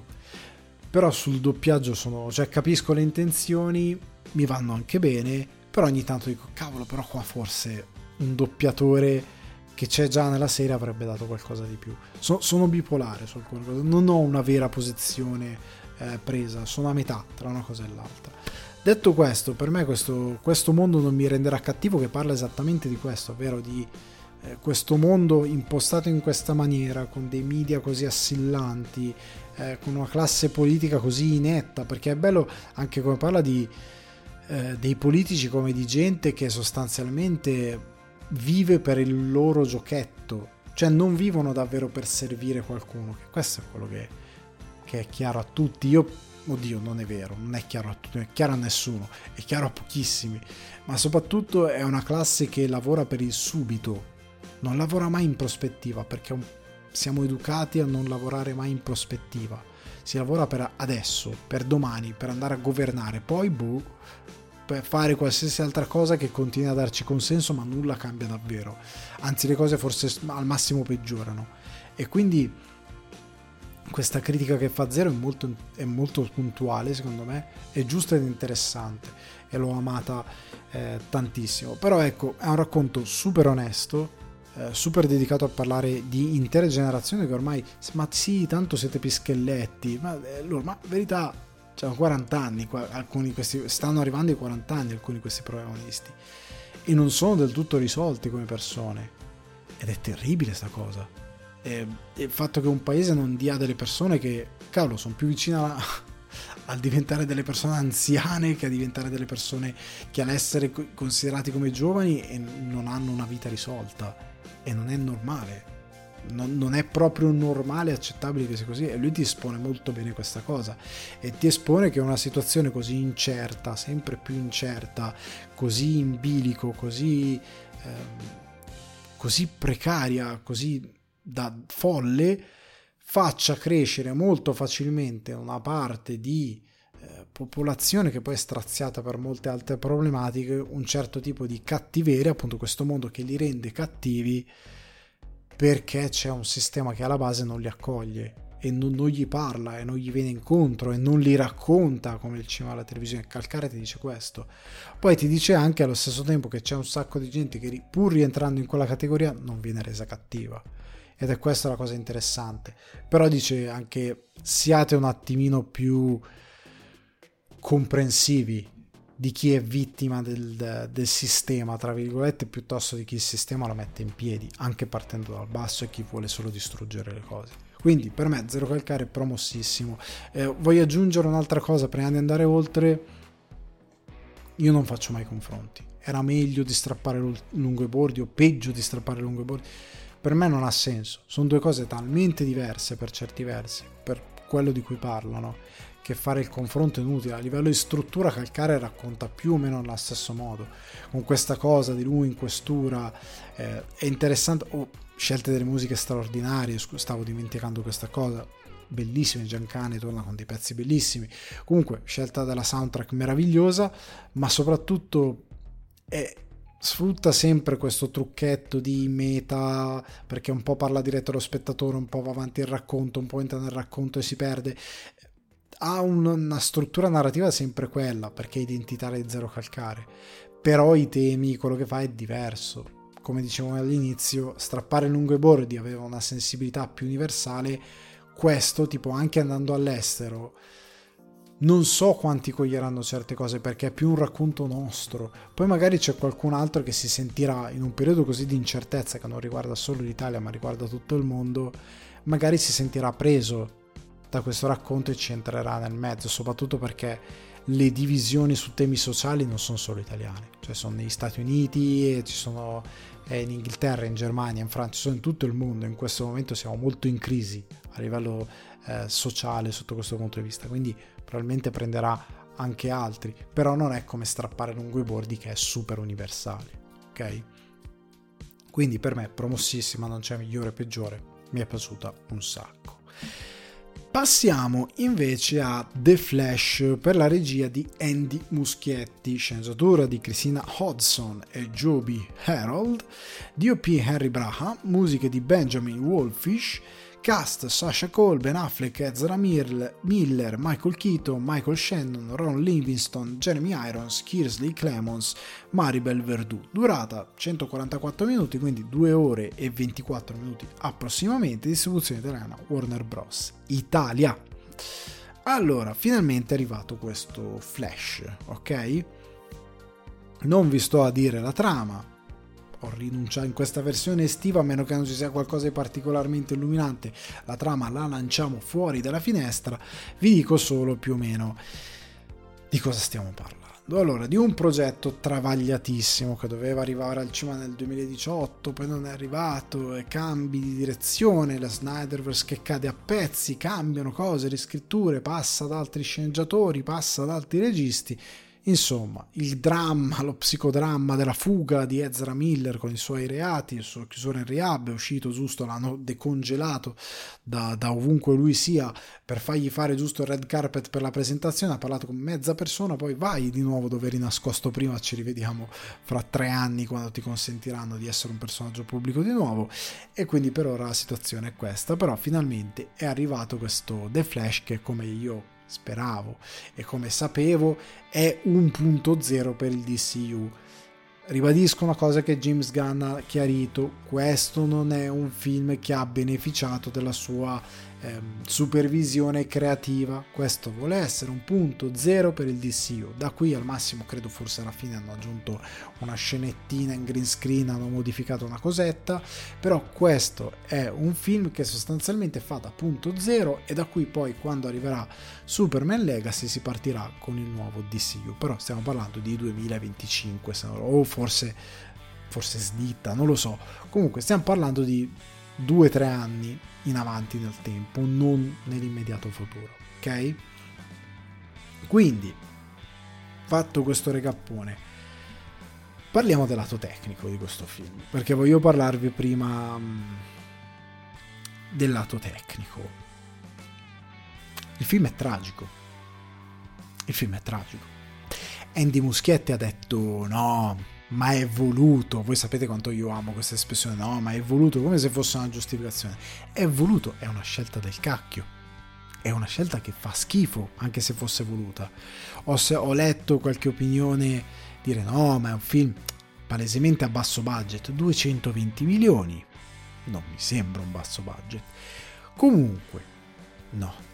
Speaker 1: però sul doppiaggio sono, cioè capisco le intenzioni, mi vanno anche bene, però ogni tanto dico, cavolo, però qua forse un doppiatore che c'è già nella serie avrebbe dato qualcosa di più. So, sono bipolare su alcune cose, non ho una vera posizione eh, presa, sono a metà tra una cosa e l'altra. Detto questo, per me questo, questo mondo non mi renderà cattivo che parla esattamente di questo, ovvero di eh, questo mondo impostato in questa maniera, con dei media così assillanti, eh, con una classe politica così inetta, perché è bello anche come parla di, eh, dei politici come di gente che sostanzialmente vive per il loro giochetto, cioè non vivono davvero per servire qualcuno, questo è quello che, che è chiaro a tutti. Io oddio, non è vero, non è chiaro a tutti, è chiaro a nessuno, è chiaro a pochissimi, ma soprattutto è una classe che lavora per il subito, non lavora mai in prospettiva perché un siamo educati a non lavorare mai in prospettiva. Si lavora per adesso, per domani, per andare a governare. Poi, boh, per fare qualsiasi altra cosa che continua a darci consenso, ma nulla cambia davvero. Anzi, le cose forse al massimo peggiorano. E quindi questa critica che fa Zero è molto, è molto puntuale, secondo me, è giusta ed interessante e l'ho amata eh, tantissimo. Però ecco, è un racconto super onesto, eh, super dedicato a parlare di intere generazioni che ormai, ma sì, tanto siete pischelletti, ma eh, ma verità, cioè, 40 anni, alcuni questi, stanno arrivando ai 40 anni alcuni di questi protagonisti e non sono del tutto risolti come persone. Ed è terribile sta cosa. E, e il fatto che un paese non dia delle persone che, cavolo, sono più vicine alla, *laughs* al diventare delle persone anziane che a diventare delle persone che all'essere considerati come giovani e non hanno una vita risolta e non è normale. Non, non, è proprio normale accettabile che sia così e lui ti espone molto bene questa cosa e ti espone che una situazione così incerta, sempre più incerta, così in bilico, così, ehm, così precaria, così da folle faccia crescere molto facilmente una parte di eh, popolazione che poi è straziata per molte altre problematiche, un certo tipo di cattiveria, appunto questo mondo che li rende cattivi perché c'è un sistema che alla base non li accoglie e non, non, gli parla e non gli viene incontro e non li racconta come il cinema e la televisione. Calcare ti dice questo. Poi ti dice anche allo stesso tempo che c'è un sacco di gente che pur rientrando in quella categoria non viene resa cattiva. Ed è questa la cosa interessante. Però dice anche siate un attimino più comprensivi di chi è vittima del, del, sistema, tra virgolette, piuttosto di chi il sistema lo mette in piedi, anche partendo dal basso e chi vuole solo distruggere le cose. Quindi per me Zero Calcare è promossissimo. Eh, voglio aggiungere un'altra cosa prima di andare oltre. Io non faccio mai confronti. Era meglio di strappare lungo i bordi o peggio di strappare lungo i bordi. Per me non ha senso. Sono due cose talmente diverse per certi versi, per quello di cui parlano, che fare il confronto è inutile. A livello di struttura Calcare racconta più o meno allo stesso modo. Con questa cosa di lui in questura eh, è interessante. Oh, scelte delle musiche straordinarie, stavo dimenticando questa cosa, bellissime, Giancane torna con dei pezzi bellissimi, comunque scelta della soundtrack meravigliosa, ma soprattutto è, sfrutta sempre questo trucchetto di meta, perché un po' parla diretto allo spettatore, un po' va avanti il racconto, un po' entra nel racconto e si perde, ha una struttura narrativa sempre quella, perché è identitaria di Zero Calcare, però i temi, quello che fa è diverso come dicevo all'inizio, strappare lungo i bordi aveva una sensibilità più universale, questo tipo anche andando all'estero non so quanti coglieranno certe cose perché è più un racconto nostro. Poi magari c'è qualcun altro che si sentirà in un periodo così di incertezza che non riguarda solo l'Italia ma riguarda tutto il mondo, magari si sentirà preso da questo racconto e ci entrerà nel mezzo, soprattutto perché le divisioni su temi sociali non sono solo italiane, cioè sono negli Stati Uniti ci sono in Inghilterra, in Germania, in Francia, sono in tutto il mondo. In questo momento siamo molto in crisi a livello eh, sociale sotto questo punto di vista, quindi probabilmente prenderà anche altri, però non è come strappare lungo i bordi che è super universale, ok? Quindi per me promossissima, non c'è migliore o peggiore, mi è piaciuta un sacco. Passiamo invece a The Flash per la regia di Andy Muschietti, sceneggiatura di Christina Hodgson e Joby Harold, DOP Harry Braha, musiche di Benjamin Wolfish, Cast Sasha Cole, Ben Affleck, Ezra Miller, Michael Keaton, Michael Shannon, Ron Livingston, Jeremy Irons, Kearsley Clemons, Maribel Verdù. Durata 144 minuti, quindi 2 ore e 24 minuti approssimativamente. Distribuzione italiana Warner Bros. Italia. Allora, finalmente è arrivato questo flash, ok? Non vi sto a dire la trama, ho rinunciato in questa versione estiva a meno che non ci sia qualcosa di particolarmente illuminante. La trama la lanciamo fuori dalla finestra. Vi dico solo più o meno di cosa stiamo parlando. Allora di un progetto travagliatissimo che doveva arrivare al cinema nel 2018 poi non è arrivato e cambi di direzione la Snyderverse che cade a pezzi cambiano cose riscritture passa ad altri sceneggiatori passa ad altri registi Insomma, il dramma, lo psicodramma della fuga di Ezra Miller con i suoi reati, il suo chiusura in rehab, è uscito giusto, l'hanno decongelato da, da, ovunque lui sia per fargli fare giusto il red carpet per la presentazione, ha parlato con mezza persona, poi vai di nuovo dove eri nascosto prima, ci rivediamo fra tre anni quando ti consentiranno di essere un personaggio pubblico di nuovo. E quindi per ora la situazione è questa, però finalmente è arrivato questo The Flash che come io speravo e come sapevo è un punto zero per il DCU. Ribadisco una cosa che James Gunn ha chiarito, questo non è un film che ha beneficiato della sua ehm, supervisione creativa. Questo vuole essere un punto zero per il DCU. Da qui al massimo, credo forse alla fine hanno aggiunto una scenettina in green screen, hanno modificato una cosetta. Però questo è un film che sostanzialmente fa da punto zero e da qui poi quando arriverà Superman Legacy si partirà con il nuovo DCU. Però stiamo parlando di 2025 o forse forse sditta, non lo so. Comunque stiamo parlando di 2-3 anni in avanti nel tempo, non nell'immediato futuro. Ok? Quindi, fatto questo recappone, parliamo del lato tecnico di questo film, perché voglio parlarvi prima mm, del lato tecnico, il film è tragico. Il film è tragico. Andy Muschietti ha detto no, ma è voluto. Voi sapete quanto io amo questa espressione, no, ma è voluto come se fosse una giustificazione. È voluto, è una scelta del cacchio. È una scelta che fa schifo, anche se fosse voluta. Ho, ho letto qualche opinione dire no, ma è un film palesemente a basso budget, 220 milioni. Non mi sembra un basso budget. Comunque, no.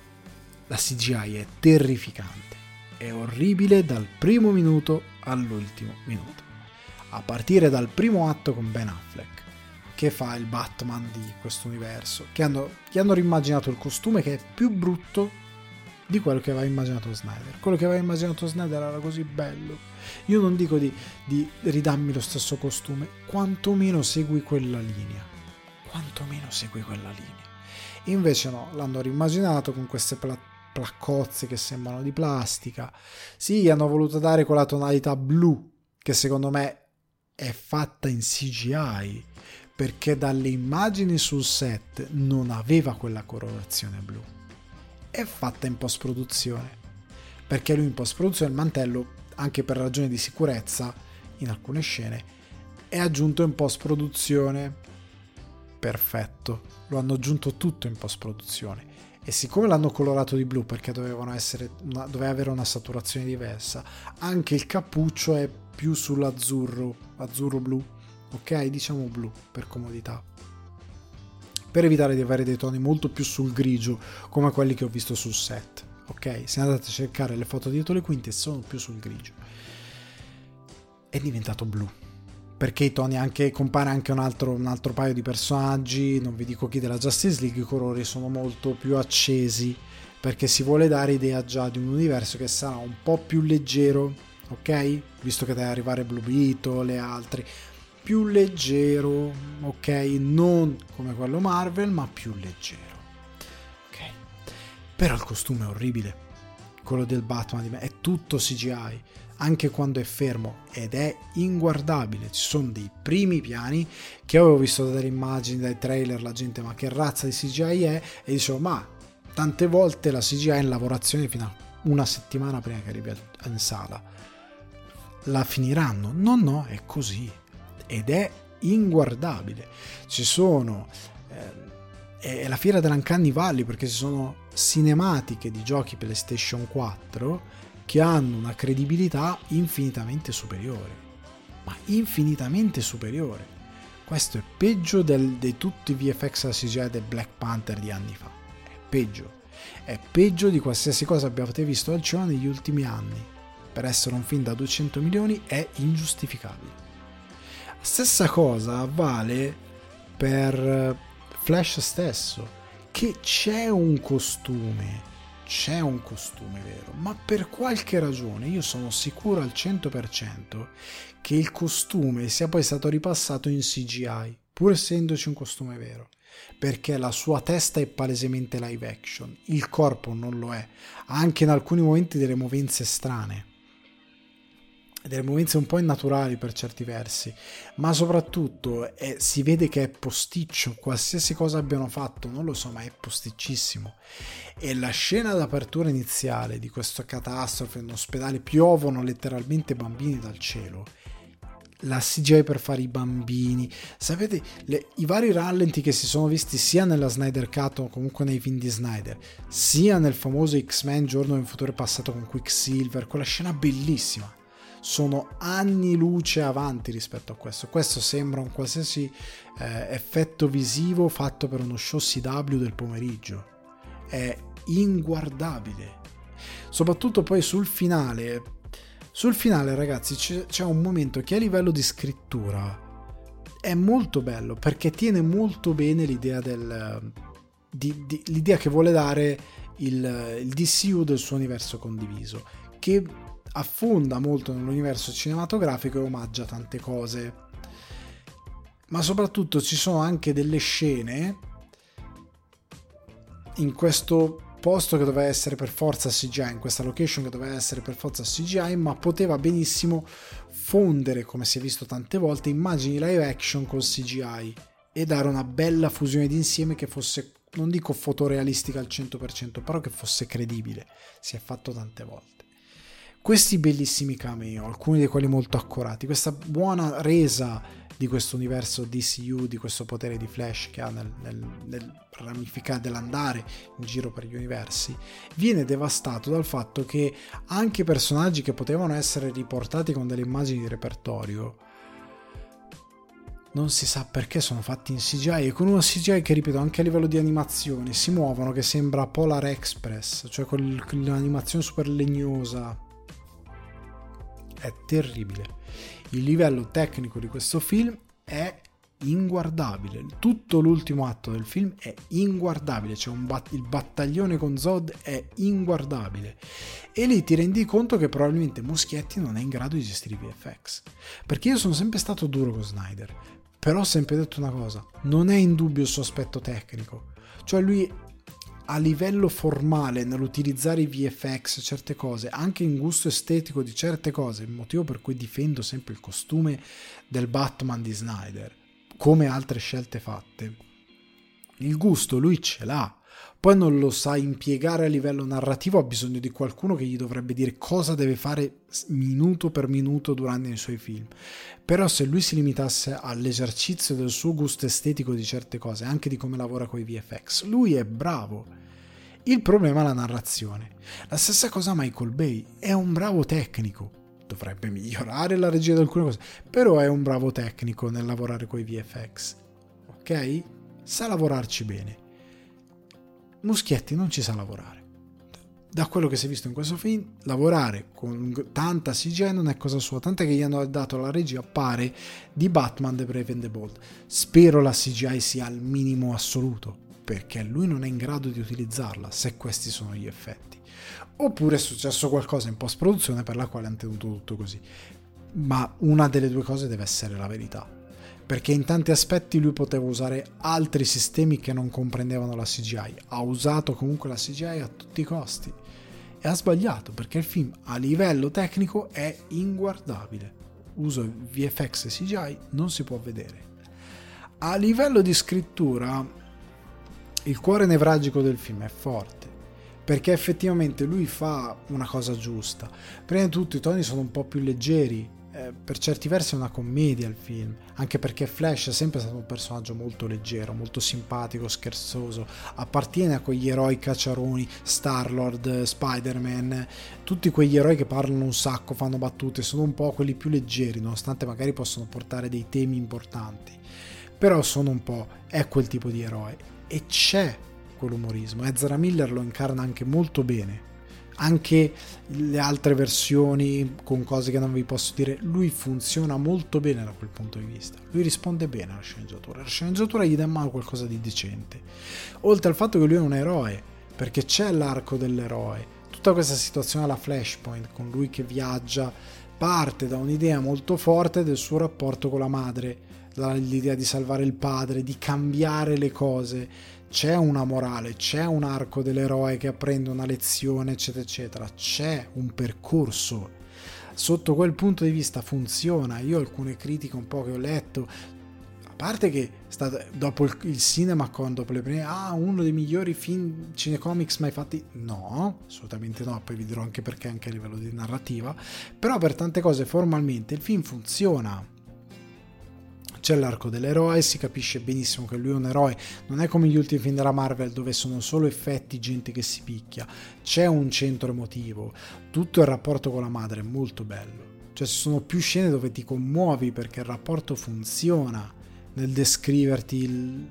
Speaker 1: La CGI è terrificante. È orribile dal primo minuto all'ultimo minuto. A partire dal primo atto con Ben Affleck, che fa il Batman di questo universo, che hanno, che hanno rimmaginato il costume che è più brutto di quello che aveva immaginato Snyder. Quello che aveva immaginato Snyder era così bello io non dico di, di ridammi lo stesso costume, quantomeno segui quella linea. Quantomeno segui quella linea. Invece no, l'hanno rimmaginato con queste pla- placcozze che sembrano di plastica. Sì, hanno voluto dare quella tonalità blu, che secondo me è fatta in CGI, perché dalle immagini sul set non aveva quella colorazione blu. È fatta in post produzione, perché lui in post produzione il mantello anche per ragioni di sicurezza in alcune scene, è aggiunto in post produzione. Perfetto, lo hanno aggiunto tutto in post produzione. E siccome l'hanno colorato di blu perché essere una, doveva avere una saturazione diversa, anche il cappuccio è più sull'azzurro, azzurro blu, ok? Diciamo blu per comodità. Per evitare di avere dei toni molto più sul grigio come quelli che ho visto sul set ok? Se andate a cercare le foto dietro le quinte sono più sul grigio. È diventato blu. Perché i toni anche, compare anche un altro, un altro paio di personaggi, non vi dico chi della Justice League, i colori sono molto più accesi perché si vuole dare idea già di un universo che sarà un po' più leggero, ok? Visto che deve arrivare Blue Beetle e altri, più leggero, ok? Non come quello Marvel, ma più leggero. Però il costume è orribile. Quello del Batman è tutto CGI, anche quando è fermo ed è inguardabile. Ci sono dei primi piani che avevo visto dalle immagini, dai trailer, la gente ma che razza di CGI è e dicevo ma tante volte la CGI è in lavorazione fino a una settimana prima che arrivi in sala. La finiranno? No, no, è così. Ed è inguardabile. Ci sono... Eh, è la fiera dell'Uncanny Valley perché ci sono cinematiche di giochi PlayStation 4 che hanno una credibilità infinitamente superiore. Ma infinitamente superiore. Questo è peggio di tutti i VFX CGI del Black Panther di anni fa. È peggio. È peggio di qualsiasi cosa abbiate visto al cinema negli ultimi anni. Per essere un film da 200 milioni è ingiustificabile. Stessa cosa vale per Flash stesso che c'è un costume, c'è un costume vero, ma per qualche ragione io sono sicuro al 100% che il costume sia poi stato ripassato in CGI, pur essendoci un costume vero, perché la sua testa è palesemente live action, il corpo non lo è, ha anche in alcuni momenti delle movenze strane delle movenze un po' innaturali per certi versi, ma soprattutto è, si vede che è posticcio, qualsiasi cosa abbiano fatto, non lo so, ma è posticcissimo. E la scena d'apertura iniziale di questa catastrofe in ospedale, piovono letteralmente bambini dal cielo. La CGI per fare i bambini, sapete le, i vari rallenti che si sono visti sia nella Snyder Cut o comunque nei film di Snyder, sia nel famoso X-Men Giorno in futuro passato con Quicksilver, quella scena bellissima sono anni luce avanti rispetto a questo. Questo sembra un qualsiasi eh, effetto visivo fatto per uno show CW del pomeriggio. È inguardabile. Soprattutto poi sul finale. Sul finale, ragazzi, c'è, c'è un momento che a livello di scrittura è molto bello perché tiene molto bene l'idea del. Di, di, l'idea che vuole dare il, il DCU del suo universo condiviso. Che affonda molto nell'universo cinematografico e omaggia tante cose. Ma soprattutto ci sono anche delle scene in questo posto che doveva essere per forza CGI, in questa location che doveva essere per forza CGI, ma poteva benissimo fondere, come si è visto tante volte, immagini live action col CGI e dare una bella fusione d'insieme che fosse non dico fotorealistica al 100%, però che fosse credibile. Si è fatto tante volte. Questi bellissimi cameo, alcuni di quelli molto accurati, questa buona resa di questo universo DCU, di questo potere di Flash che ha nel, nel, nel ramificare, dell'andare in giro per gli universi, viene devastato dal fatto che anche personaggi che potevano essere riportati con delle immagini di repertorio non si sa perché sono fatti in CGI e con uno CGI che ripeto anche a livello di animazione si muovono che sembra Polar Express cioè con l'animazione super legnosa è terribile. Il livello tecnico di questo film è inguardabile. Tutto l'ultimo atto del film è inguardabile. Cioè bat- il battaglione con Zod è inguardabile. E lì ti rendi conto che probabilmente Muschietti non è in grado di gestire i VFX perché io sono sempre stato duro con Snyder. Però ho sempre detto una cosa, non è in dubbio il suo aspetto tecnico. Cioè lui a livello formale nell'utilizzare i VFX certe cose, anche in gusto estetico di certe cose, il motivo per cui difendo sempre il costume del Batman di Snyder, come altre scelte fatte. Il gusto lui ce l'ha, poi non lo sa impiegare a livello narrativo, ha bisogno di qualcuno che gli dovrebbe dire cosa deve fare minuto per minuto durante i suoi film. Però se lui si limitasse all'esercizio del suo gusto estetico di certe cose, anche di come lavora con i VFX, lui è bravo. Il problema è la narrazione. La stessa cosa Michael Bay, è un bravo tecnico, dovrebbe migliorare la regia di alcune cose, però è un bravo tecnico nel lavorare con i VFX. Ok? Sa lavorarci bene. Muschietti non ci sa lavorare. Da quello che si è visto in questo film, lavorare con tanta CGI non è cosa sua, tant'è che gli hanno dato la regia pare di Batman The Brave and the Bold. Spero la CGI sia al minimo assoluto, perché lui non è in grado di utilizzarla se questi sono gli effetti. Oppure è successo qualcosa in post produzione per la quale hanno tenuto tutto così. Ma una delle due cose deve essere la verità perché in tanti aspetti lui poteva usare altri sistemi che non comprendevano la CGI. Ha usato comunque la CGI a tutti i costi e ha sbagliato perché il film a livello tecnico è inguardabile. Uso VFX e CGI non si può vedere. A livello di scrittura il cuore nevralgico del film è forte perché effettivamente lui fa una cosa giusta. Prima di tutto i toni sono un po' più leggeri, eh, per certi versi è una commedia il film, anche perché Flash è sempre stato un personaggio molto leggero, molto simpatico, scherzoso, appartiene a quegli eroi cacciaroni, Star-Lord, Spider-Man, tutti quegli eroi che parlano un sacco, fanno battute, sono un po' quelli più leggeri, nonostante magari possono portare dei temi importanti, però sono un po', è quel tipo di eroe e c'è quell'umorismo, Ezra Miller lo incarna anche molto bene anche le altre versioni con cose che non vi posso dire lui funziona molto bene da quel punto di vista. Lui risponde bene alla sceneggiatura. La sceneggiatura gli dà mano qualcosa di decente. Oltre al fatto che lui è un eroe perché c'è l'arco dell'eroe tutta questa situazione alla flashpoint con lui che viaggia parte da un'idea molto forte del suo rapporto con la madre dall'idea di salvare il padre di cambiare le cose c'è una morale, c'è un arco dell'eroe che apprende una lezione, eccetera, eccetera, c'è un percorso. Sotto quel punto di vista funziona. Io alcune critiche un po' che ho letto, a parte che state, dopo il, il cinema con dopo le prime, ah, uno dei migliori film cinecomics mai fatti, no, assolutamente no, poi vi dirò anche perché anche a livello di narrativa, però per tante cose formalmente il film funziona c'è l'arco dell'eroe, si capisce benissimo che lui è un eroe, non è come gli ultimi film della Marvel dove sono solo effetti, gente che si picchia, c'è un centro emotivo, tutto il rapporto con la madre è molto bello, cioè ci sono più scene dove ti commuovi perché il rapporto funziona nel descriverti, il...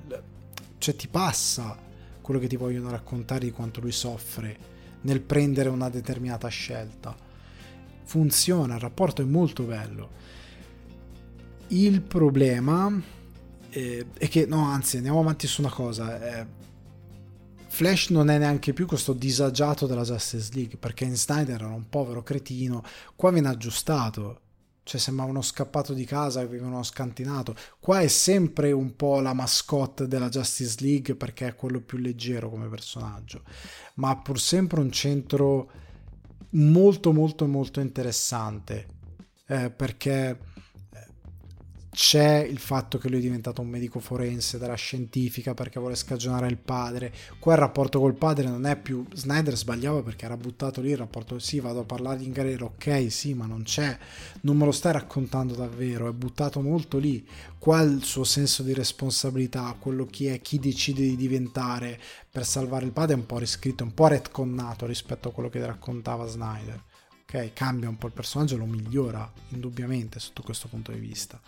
Speaker 1: cioè ti passa quello che ti vogliono raccontare di quanto lui soffre nel prendere una determinata scelta. Funziona, il rapporto è molto bello il problema eh, è che, no, anzi, andiamo avanti su una cosa. Eh, Flash non è neanche più questo disagiato della Justice League perché in Snyder era un povero cretino. Qua viene aggiustato. Cioè, sembra uno scappato di casa che viene uno scantinato. Qua è sempre un po' la mascotte della Justice League perché è quello più leggero come personaggio. Ma ha pur sempre un centro molto, molto, molto interessante. Eh, perché c'è il fatto che lui è diventato un medico forense della scientifica perché vuole scagionare il padre. Qua il rapporto col padre non è più. Snyder sbagliava perché era buttato lì il rapporto. Sì, vado a parlare in galera, ok, sì, ma non c'è. Non me lo stai raccontando davvero. È buttato molto lì. Qua il suo senso di responsabilità, quello chi è, chi decide di diventare per salvare il padre è un po' riscritto, un po' retconnato rispetto a quello che raccontava Snyder Cambia un po' il personaggio, lo migliora indubbiamente sotto questo punto di vista.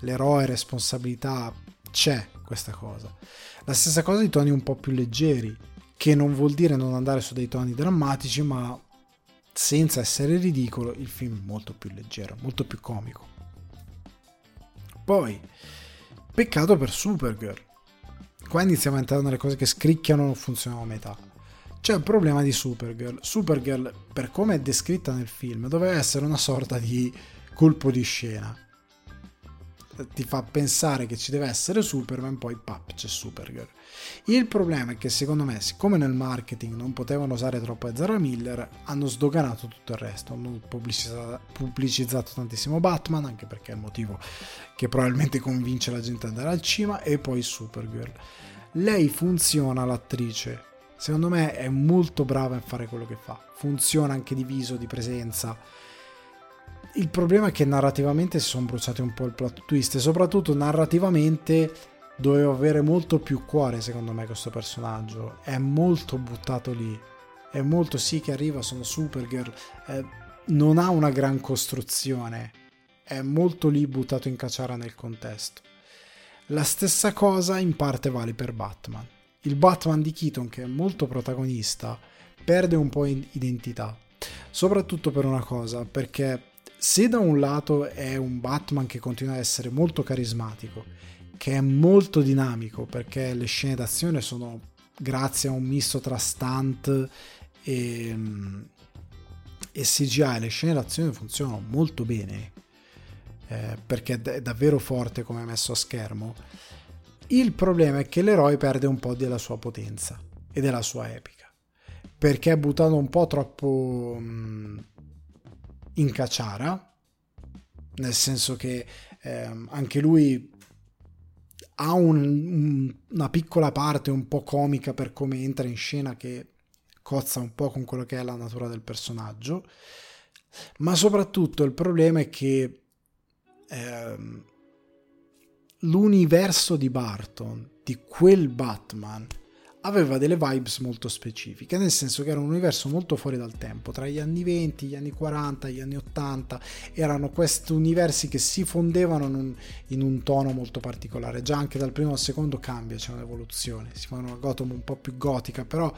Speaker 1: L'eroe, responsabilità, c'è questa cosa. La stessa cosa di toni un po' più leggeri, che non vuol dire non andare su dei toni drammatici, ma senza essere ridicolo, il film è molto più leggero, molto più comico. Poi, peccato per Supergirl. Qua iniziamo a entrare nelle cose che scricchiano non funzionano a metà c'è un problema di Supergirl. Supergirl, per come è descritta nel film, doveva essere una sorta di colpo di scena. Ti fa pensare che ci deve essere Superman, poi pap, c'è Supergirl. Il problema è che secondo me, siccome nel marketing non potevano usare troppo Ezra Miller, hanno sdoganato tutto il resto. Hanno pubblicizzato, pubblicizzato tantissimo Batman, anche perché è il motivo che probabilmente convince la gente ad andare al cinema, e poi Supergirl. Lei funziona l'attrice Secondo me è molto brava a fare quello che fa. Funziona anche di viso, di presenza. Il problema è che narrativamente si sono bruciati un po' il plot twist e soprattutto narrativamente doveva avere molto più cuore secondo me questo personaggio. È molto buttato lì. È molto sì che arriva, sono Supergirl. Eh, non ha una gran costruzione. È molto lì buttato in cacciara nel contesto. La stessa cosa in parte vale per Batman il Batman di Keaton, che è molto protagonista, perde un po' identità. Soprattutto per una cosa, perché se da un lato è un Batman che continua ad essere molto carismatico, che è molto dinamico, perché le scene d'azione sono grazie a un misto tra stunt e, e CGI, le scene d'azione funzionano molto bene, eh, perché è davvero forte come è messo a schermo il problema è che l'eroe perde un po' della sua potenza e della sua epica, perché è buttato un po' troppo mm, in cacciara, nel senso che eh, anche lui ha un, un, una piccola parte un po' comica per come entra in scena che cozza un po' con quello che è la natura del personaggio, ma soprattutto il problema è che... Eh, l'universo di Barton, di quel Batman, aveva delle vibes molto specifiche, nel senso che era un universo molto fuori dal tempo, tra gli anni 20, gli anni 40, gli anni 80, erano questi universi che si fondevano in un, in un tono molto particolare, già anche dal primo al secondo cambia, c'è un'evoluzione, si fa una Gotham un po' più gotica, però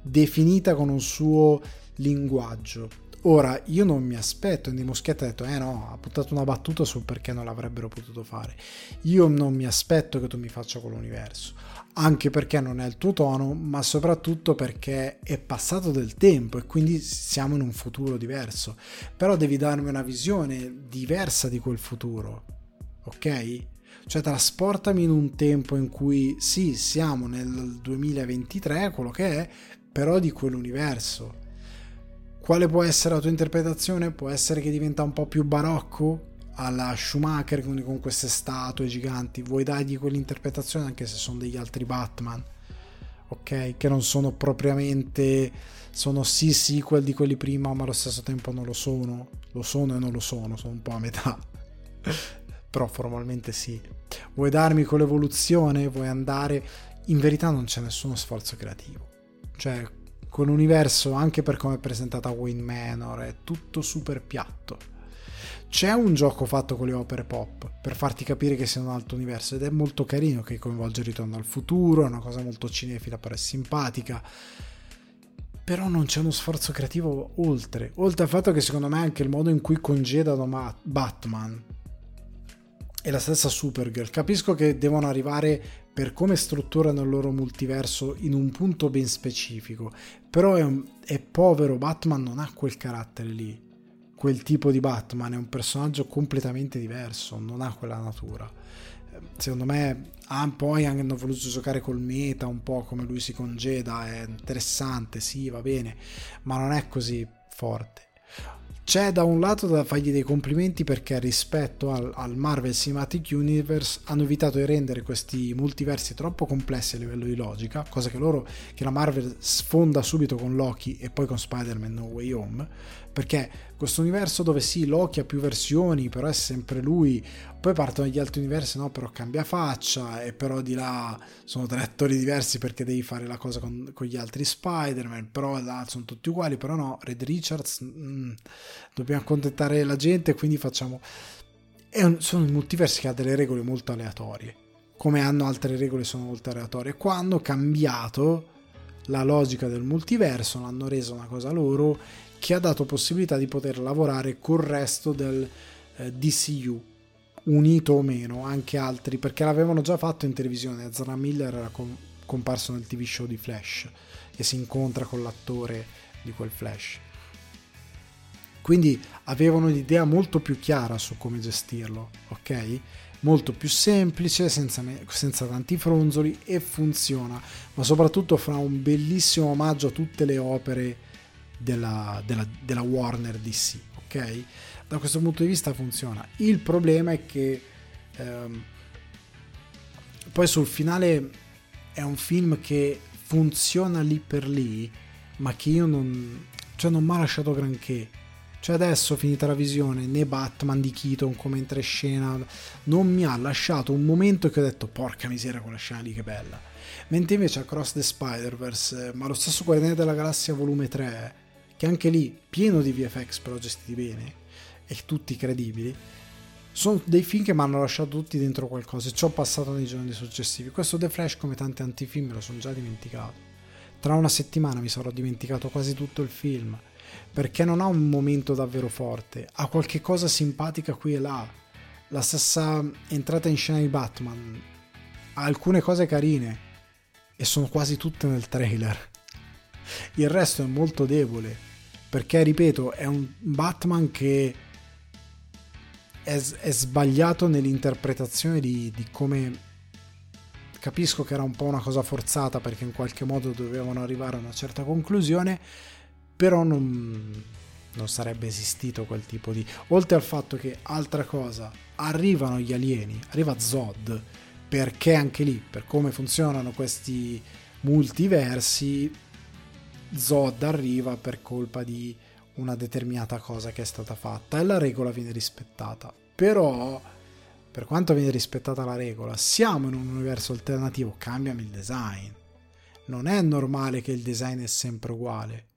Speaker 1: definita con un suo linguaggio, Ora, io non mi aspetto, Andy Muschietti ha detto, eh no, ha buttato una battuta sul perché non l'avrebbero potuto fare. Io non mi aspetto che tu mi faccia quell'universo, anche perché non è il tuo tono, ma soprattutto perché è passato del tempo e quindi siamo in un futuro diverso. Però devi darmi una visione diversa di quel futuro, ok? Cioè trasportami in un tempo in cui sì, siamo nel 2023, quello che è, però di quell'universo quale può essere la tua interpretazione? Può essere che diventa un po' più barocco alla Schumacher quindi con queste statue giganti. Vuoi dargli quell'interpretazione anche se sono degli altri Batman? Ok? Che non sono propriamente. Sono sì sequel di quelli prima, ma allo stesso tempo non lo sono. Lo sono e non lo sono, sono un po' a metà. *laughs* Però formalmente sì. Vuoi darmi quell'evoluzione? Vuoi andare. In verità non c'è nessuno sforzo creativo. Cioè, con l'universo anche per come è presentata Wayne Manor è tutto super piatto. C'è un gioco fatto con le opere pop per farti capire che sia un altro universo ed è molto carino che coinvolge ritorno al futuro è una cosa molto cinefila però è simpatica. Però non c'è uno sforzo creativo oltre oltre al fatto che secondo me anche il modo in cui congedano Batman e la stessa Supergirl. Capisco che devono arrivare per come strutturano il loro multiverso in un punto ben specifico, però è, un, è povero, Batman non ha quel carattere lì, quel tipo di Batman, è un personaggio completamente diverso, non ha quella natura. Secondo me ah, poi hanno voluto giocare col meta un po' come lui si congeda, è interessante, sì, va bene, ma non è così forte. C'è da un lato da fargli dei complimenti perché rispetto al, al, Marvel Cinematic Universe hanno evitato di rendere questi multiversi troppo complessi a livello di logica, cosa che loro, che la Marvel sfonda subito con Loki e poi con Spider-Man No Way Home, perché questo universo dove sì, Loki ha più versioni, però è sempre lui, poi partono gli altri universi, no, però cambia faccia e però di là sono tre attori diversi perché devi fare la cosa con, con gli altri Spider-Man, però là sono tutti uguali, però no, Red Richards, mm, dobbiamo accontentare la gente, quindi facciamo... Un, sono multiversi che ha delle regole molto aleatorie, come hanno altre regole sono molto aleatorie. Qua hanno cambiato la logica del multiverso, l'hanno resa una cosa loro che ha dato possibilità di poter lavorare col resto del eh, DCU, unito o meno, anche altri, perché l'avevano già fatto in televisione. Ezra Miller era com- comparso nel TV show di Flash e si incontra con l'attore di quel Flash. Quindi avevano un'idea molto più chiara su come gestirlo, ok? Molto più semplice, senza, senza tanti fronzoli e funziona, ma soprattutto fra un bellissimo omaggio a tutte le opere della, della, della Warner DC, ok? Da questo punto di vista funziona. Il problema è che ehm, poi sul finale è un film che funziona lì per lì, ma che io non, cioè non mi ha lasciato granché. Cioè adesso finita la visione, né Batman di Keaton come entra in scena, non mi ha lasciato un momento che ho detto porca miseria quella scena lì che bella. Mentre invece Across the Spider-Verse, ma lo stesso Guardiani della Galassia volume 3, che anche lì pieno di VFX però gestiti bene e tutti credibili, sono dei film che mi hanno lasciato tutti dentro qualcosa e ci ho passato nei giorni successivi. Questo The Flash, come tanti antifilm, me lo sono già dimenticato. Tra una settimana mi sarò dimenticato quasi tutto il film perché non ha un momento davvero forte, ha qualche cosa simpatica qui e là. La stessa entrata in scena di Batman ha alcune cose carine e sono quasi tutte nel trailer. Il resto è molto debole perché ripeto è un Batman che è, è sbagliato nell'interpretazione di, di, come capisco che era un po' una cosa forzata perché in qualche modo dovevano arrivare a una certa conclusione però non, non sarebbe esistito quel tipo di oltre al fatto che altra cosa arrivano gli alieni arriva Zod perché anche lì per come funzionano questi multiversi Zod arriva per colpa di una determinata cosa che è stata fatta e la regola viene rispettata. Però, per quanto viene rispettata la regola, siamo in un universo alternativo, cambiami il design. Non è normale che il design è sempre uguale.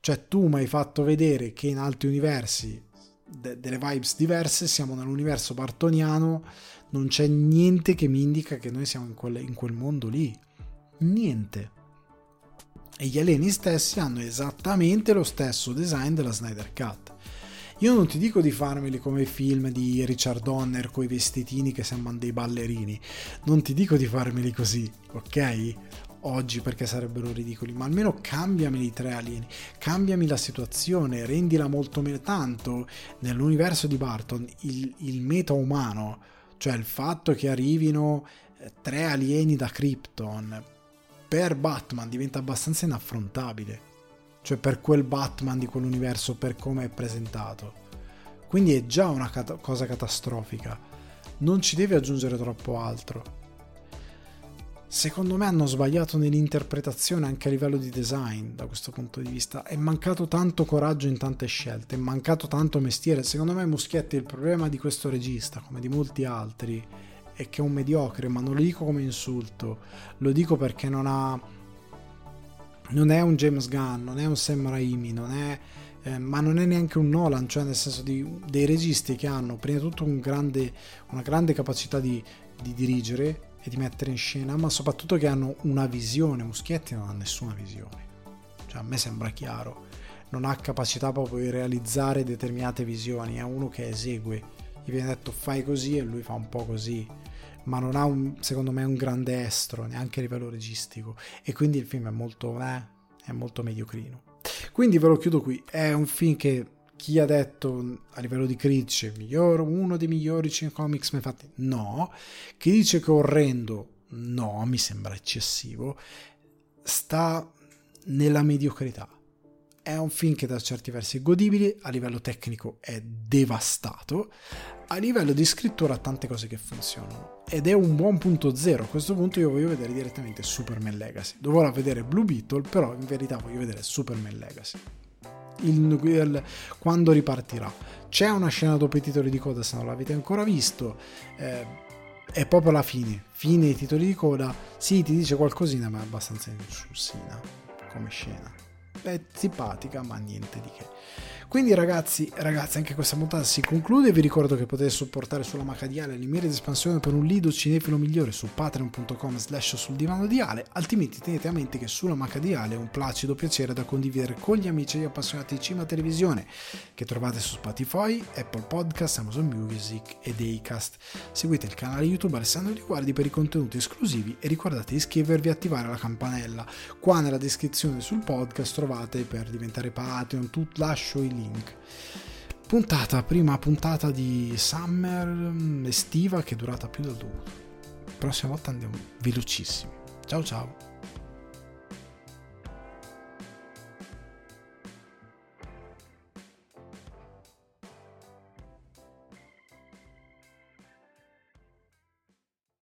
Speaker 1: Cioè tu mi hai fatto vedere che in altri universi de- delle vibes diverse, siamo nell'universo bartoniano, non c'è niente che mi indica che noi siamo in quel, in quel mondo lì. Niente e gli alieni stessi hanno esattamente lo stesso design della Snyder Cut. Io non ti dico di farmeli come i film di Richard Donner con i vestitini che sembrano dei ballerini, non ti dico di farmeli così, ok? Oggi perché sarebbero ridicoli, ma almeno cambiameli i tre alieni, cambiami la situazione, rendila molto meno tanto nell'universo di Barton il, il meta umano, cioè il fatto che arrivino eh, tre alieni da Krypton per Batman diventa abbastanza inaffrontabile. Cioè per quel Batman di quell'universo, per come è presentato. Quindi è già una cat- cosa catastrofica. Non ci deve aggiungere troppo altro. Secondo me hanno sbagliato nell'interpretazione anche a livello di design da questo punto di vista. È mancato tanto coraggio in tante scelte, è mancato tanto mestiere. Secondo me Muschietti il problema di questo regista, come di molti altri, e che è un mediocre, ma non lo dico come insulto, lo dico perché non ha non è un James Gunn, non è un Sam Raimi, non è, eh, ma non è neanche un Nolan, cioè nel senso di, dei registi che hanno prima di tutto un grande, una grande capacità di, di, dirigere e di mettere in scena, ma soprattutto che hanno una visione. Muschietti non ha nessuna visione, cioè a me sembra chiaro, non ha capacità proprio di realizzare determinate visioni, è uno che esegue, gli viene detto fai così e lui fa un po' così ma non ha un, secondo me un grande estro neanche a livello registico. E quindi il film è molto eh, è molto mediocrino. Quindi ve lo chiudo qui. È un film che chi ha detto a livello di critici migliore, uno dei migliori comics mai fatti? No. Chi dice che è orrendo? No mi sembra eccessivo. Sta nella mediocrità è un film che da certi versi è godibile, a livello tecnico è devastato, a livello di scrittura ha tante cose che funzionano ed è un buon punto zero. A questo punto io voglio vedere direttamente Superman Legacy. Dovrò vedere Blue Beetle, però in verità voglio vedere Superman Legacy. Il, il, quando ripartirà. C'è una scena dopo i titoli di coda, se non l'avete ancora visto. Eh, è proprio la fine. Fine i titoli di coda. Sì, ti dice qualcosina, ma è abbastanza insussina come scena. Simpatica, ma niente di che. Quindi ragazzi, ragazzi, anche questa puntata si conclude. Vi ricordo che potete supportare sulla Macadiale le mire di espansione per un lido cinefilo migliore su patreon.com slash sul divano di Ale. Altrimenti tenete a mente che sulla Macadiale è un placido piacere da condividere con gli amici e gli appassionati di cinema e televisione che trovate su Spotify, Apple Podcast, Amazon Music e Daycast. Seguite il canale YouTube Alessandro Di Guardi per i contenuti esclusivi e ricordate di iscrivervi e attivare la campanella. Qua nella descrizione sul podcast trovate per diventare Patreon, tutto lascio il link. Puntata, prima puntata di Summer mm, estiva che è durata più del dovuto. Prossima volta andiamo velocissimi. Ciao ciao.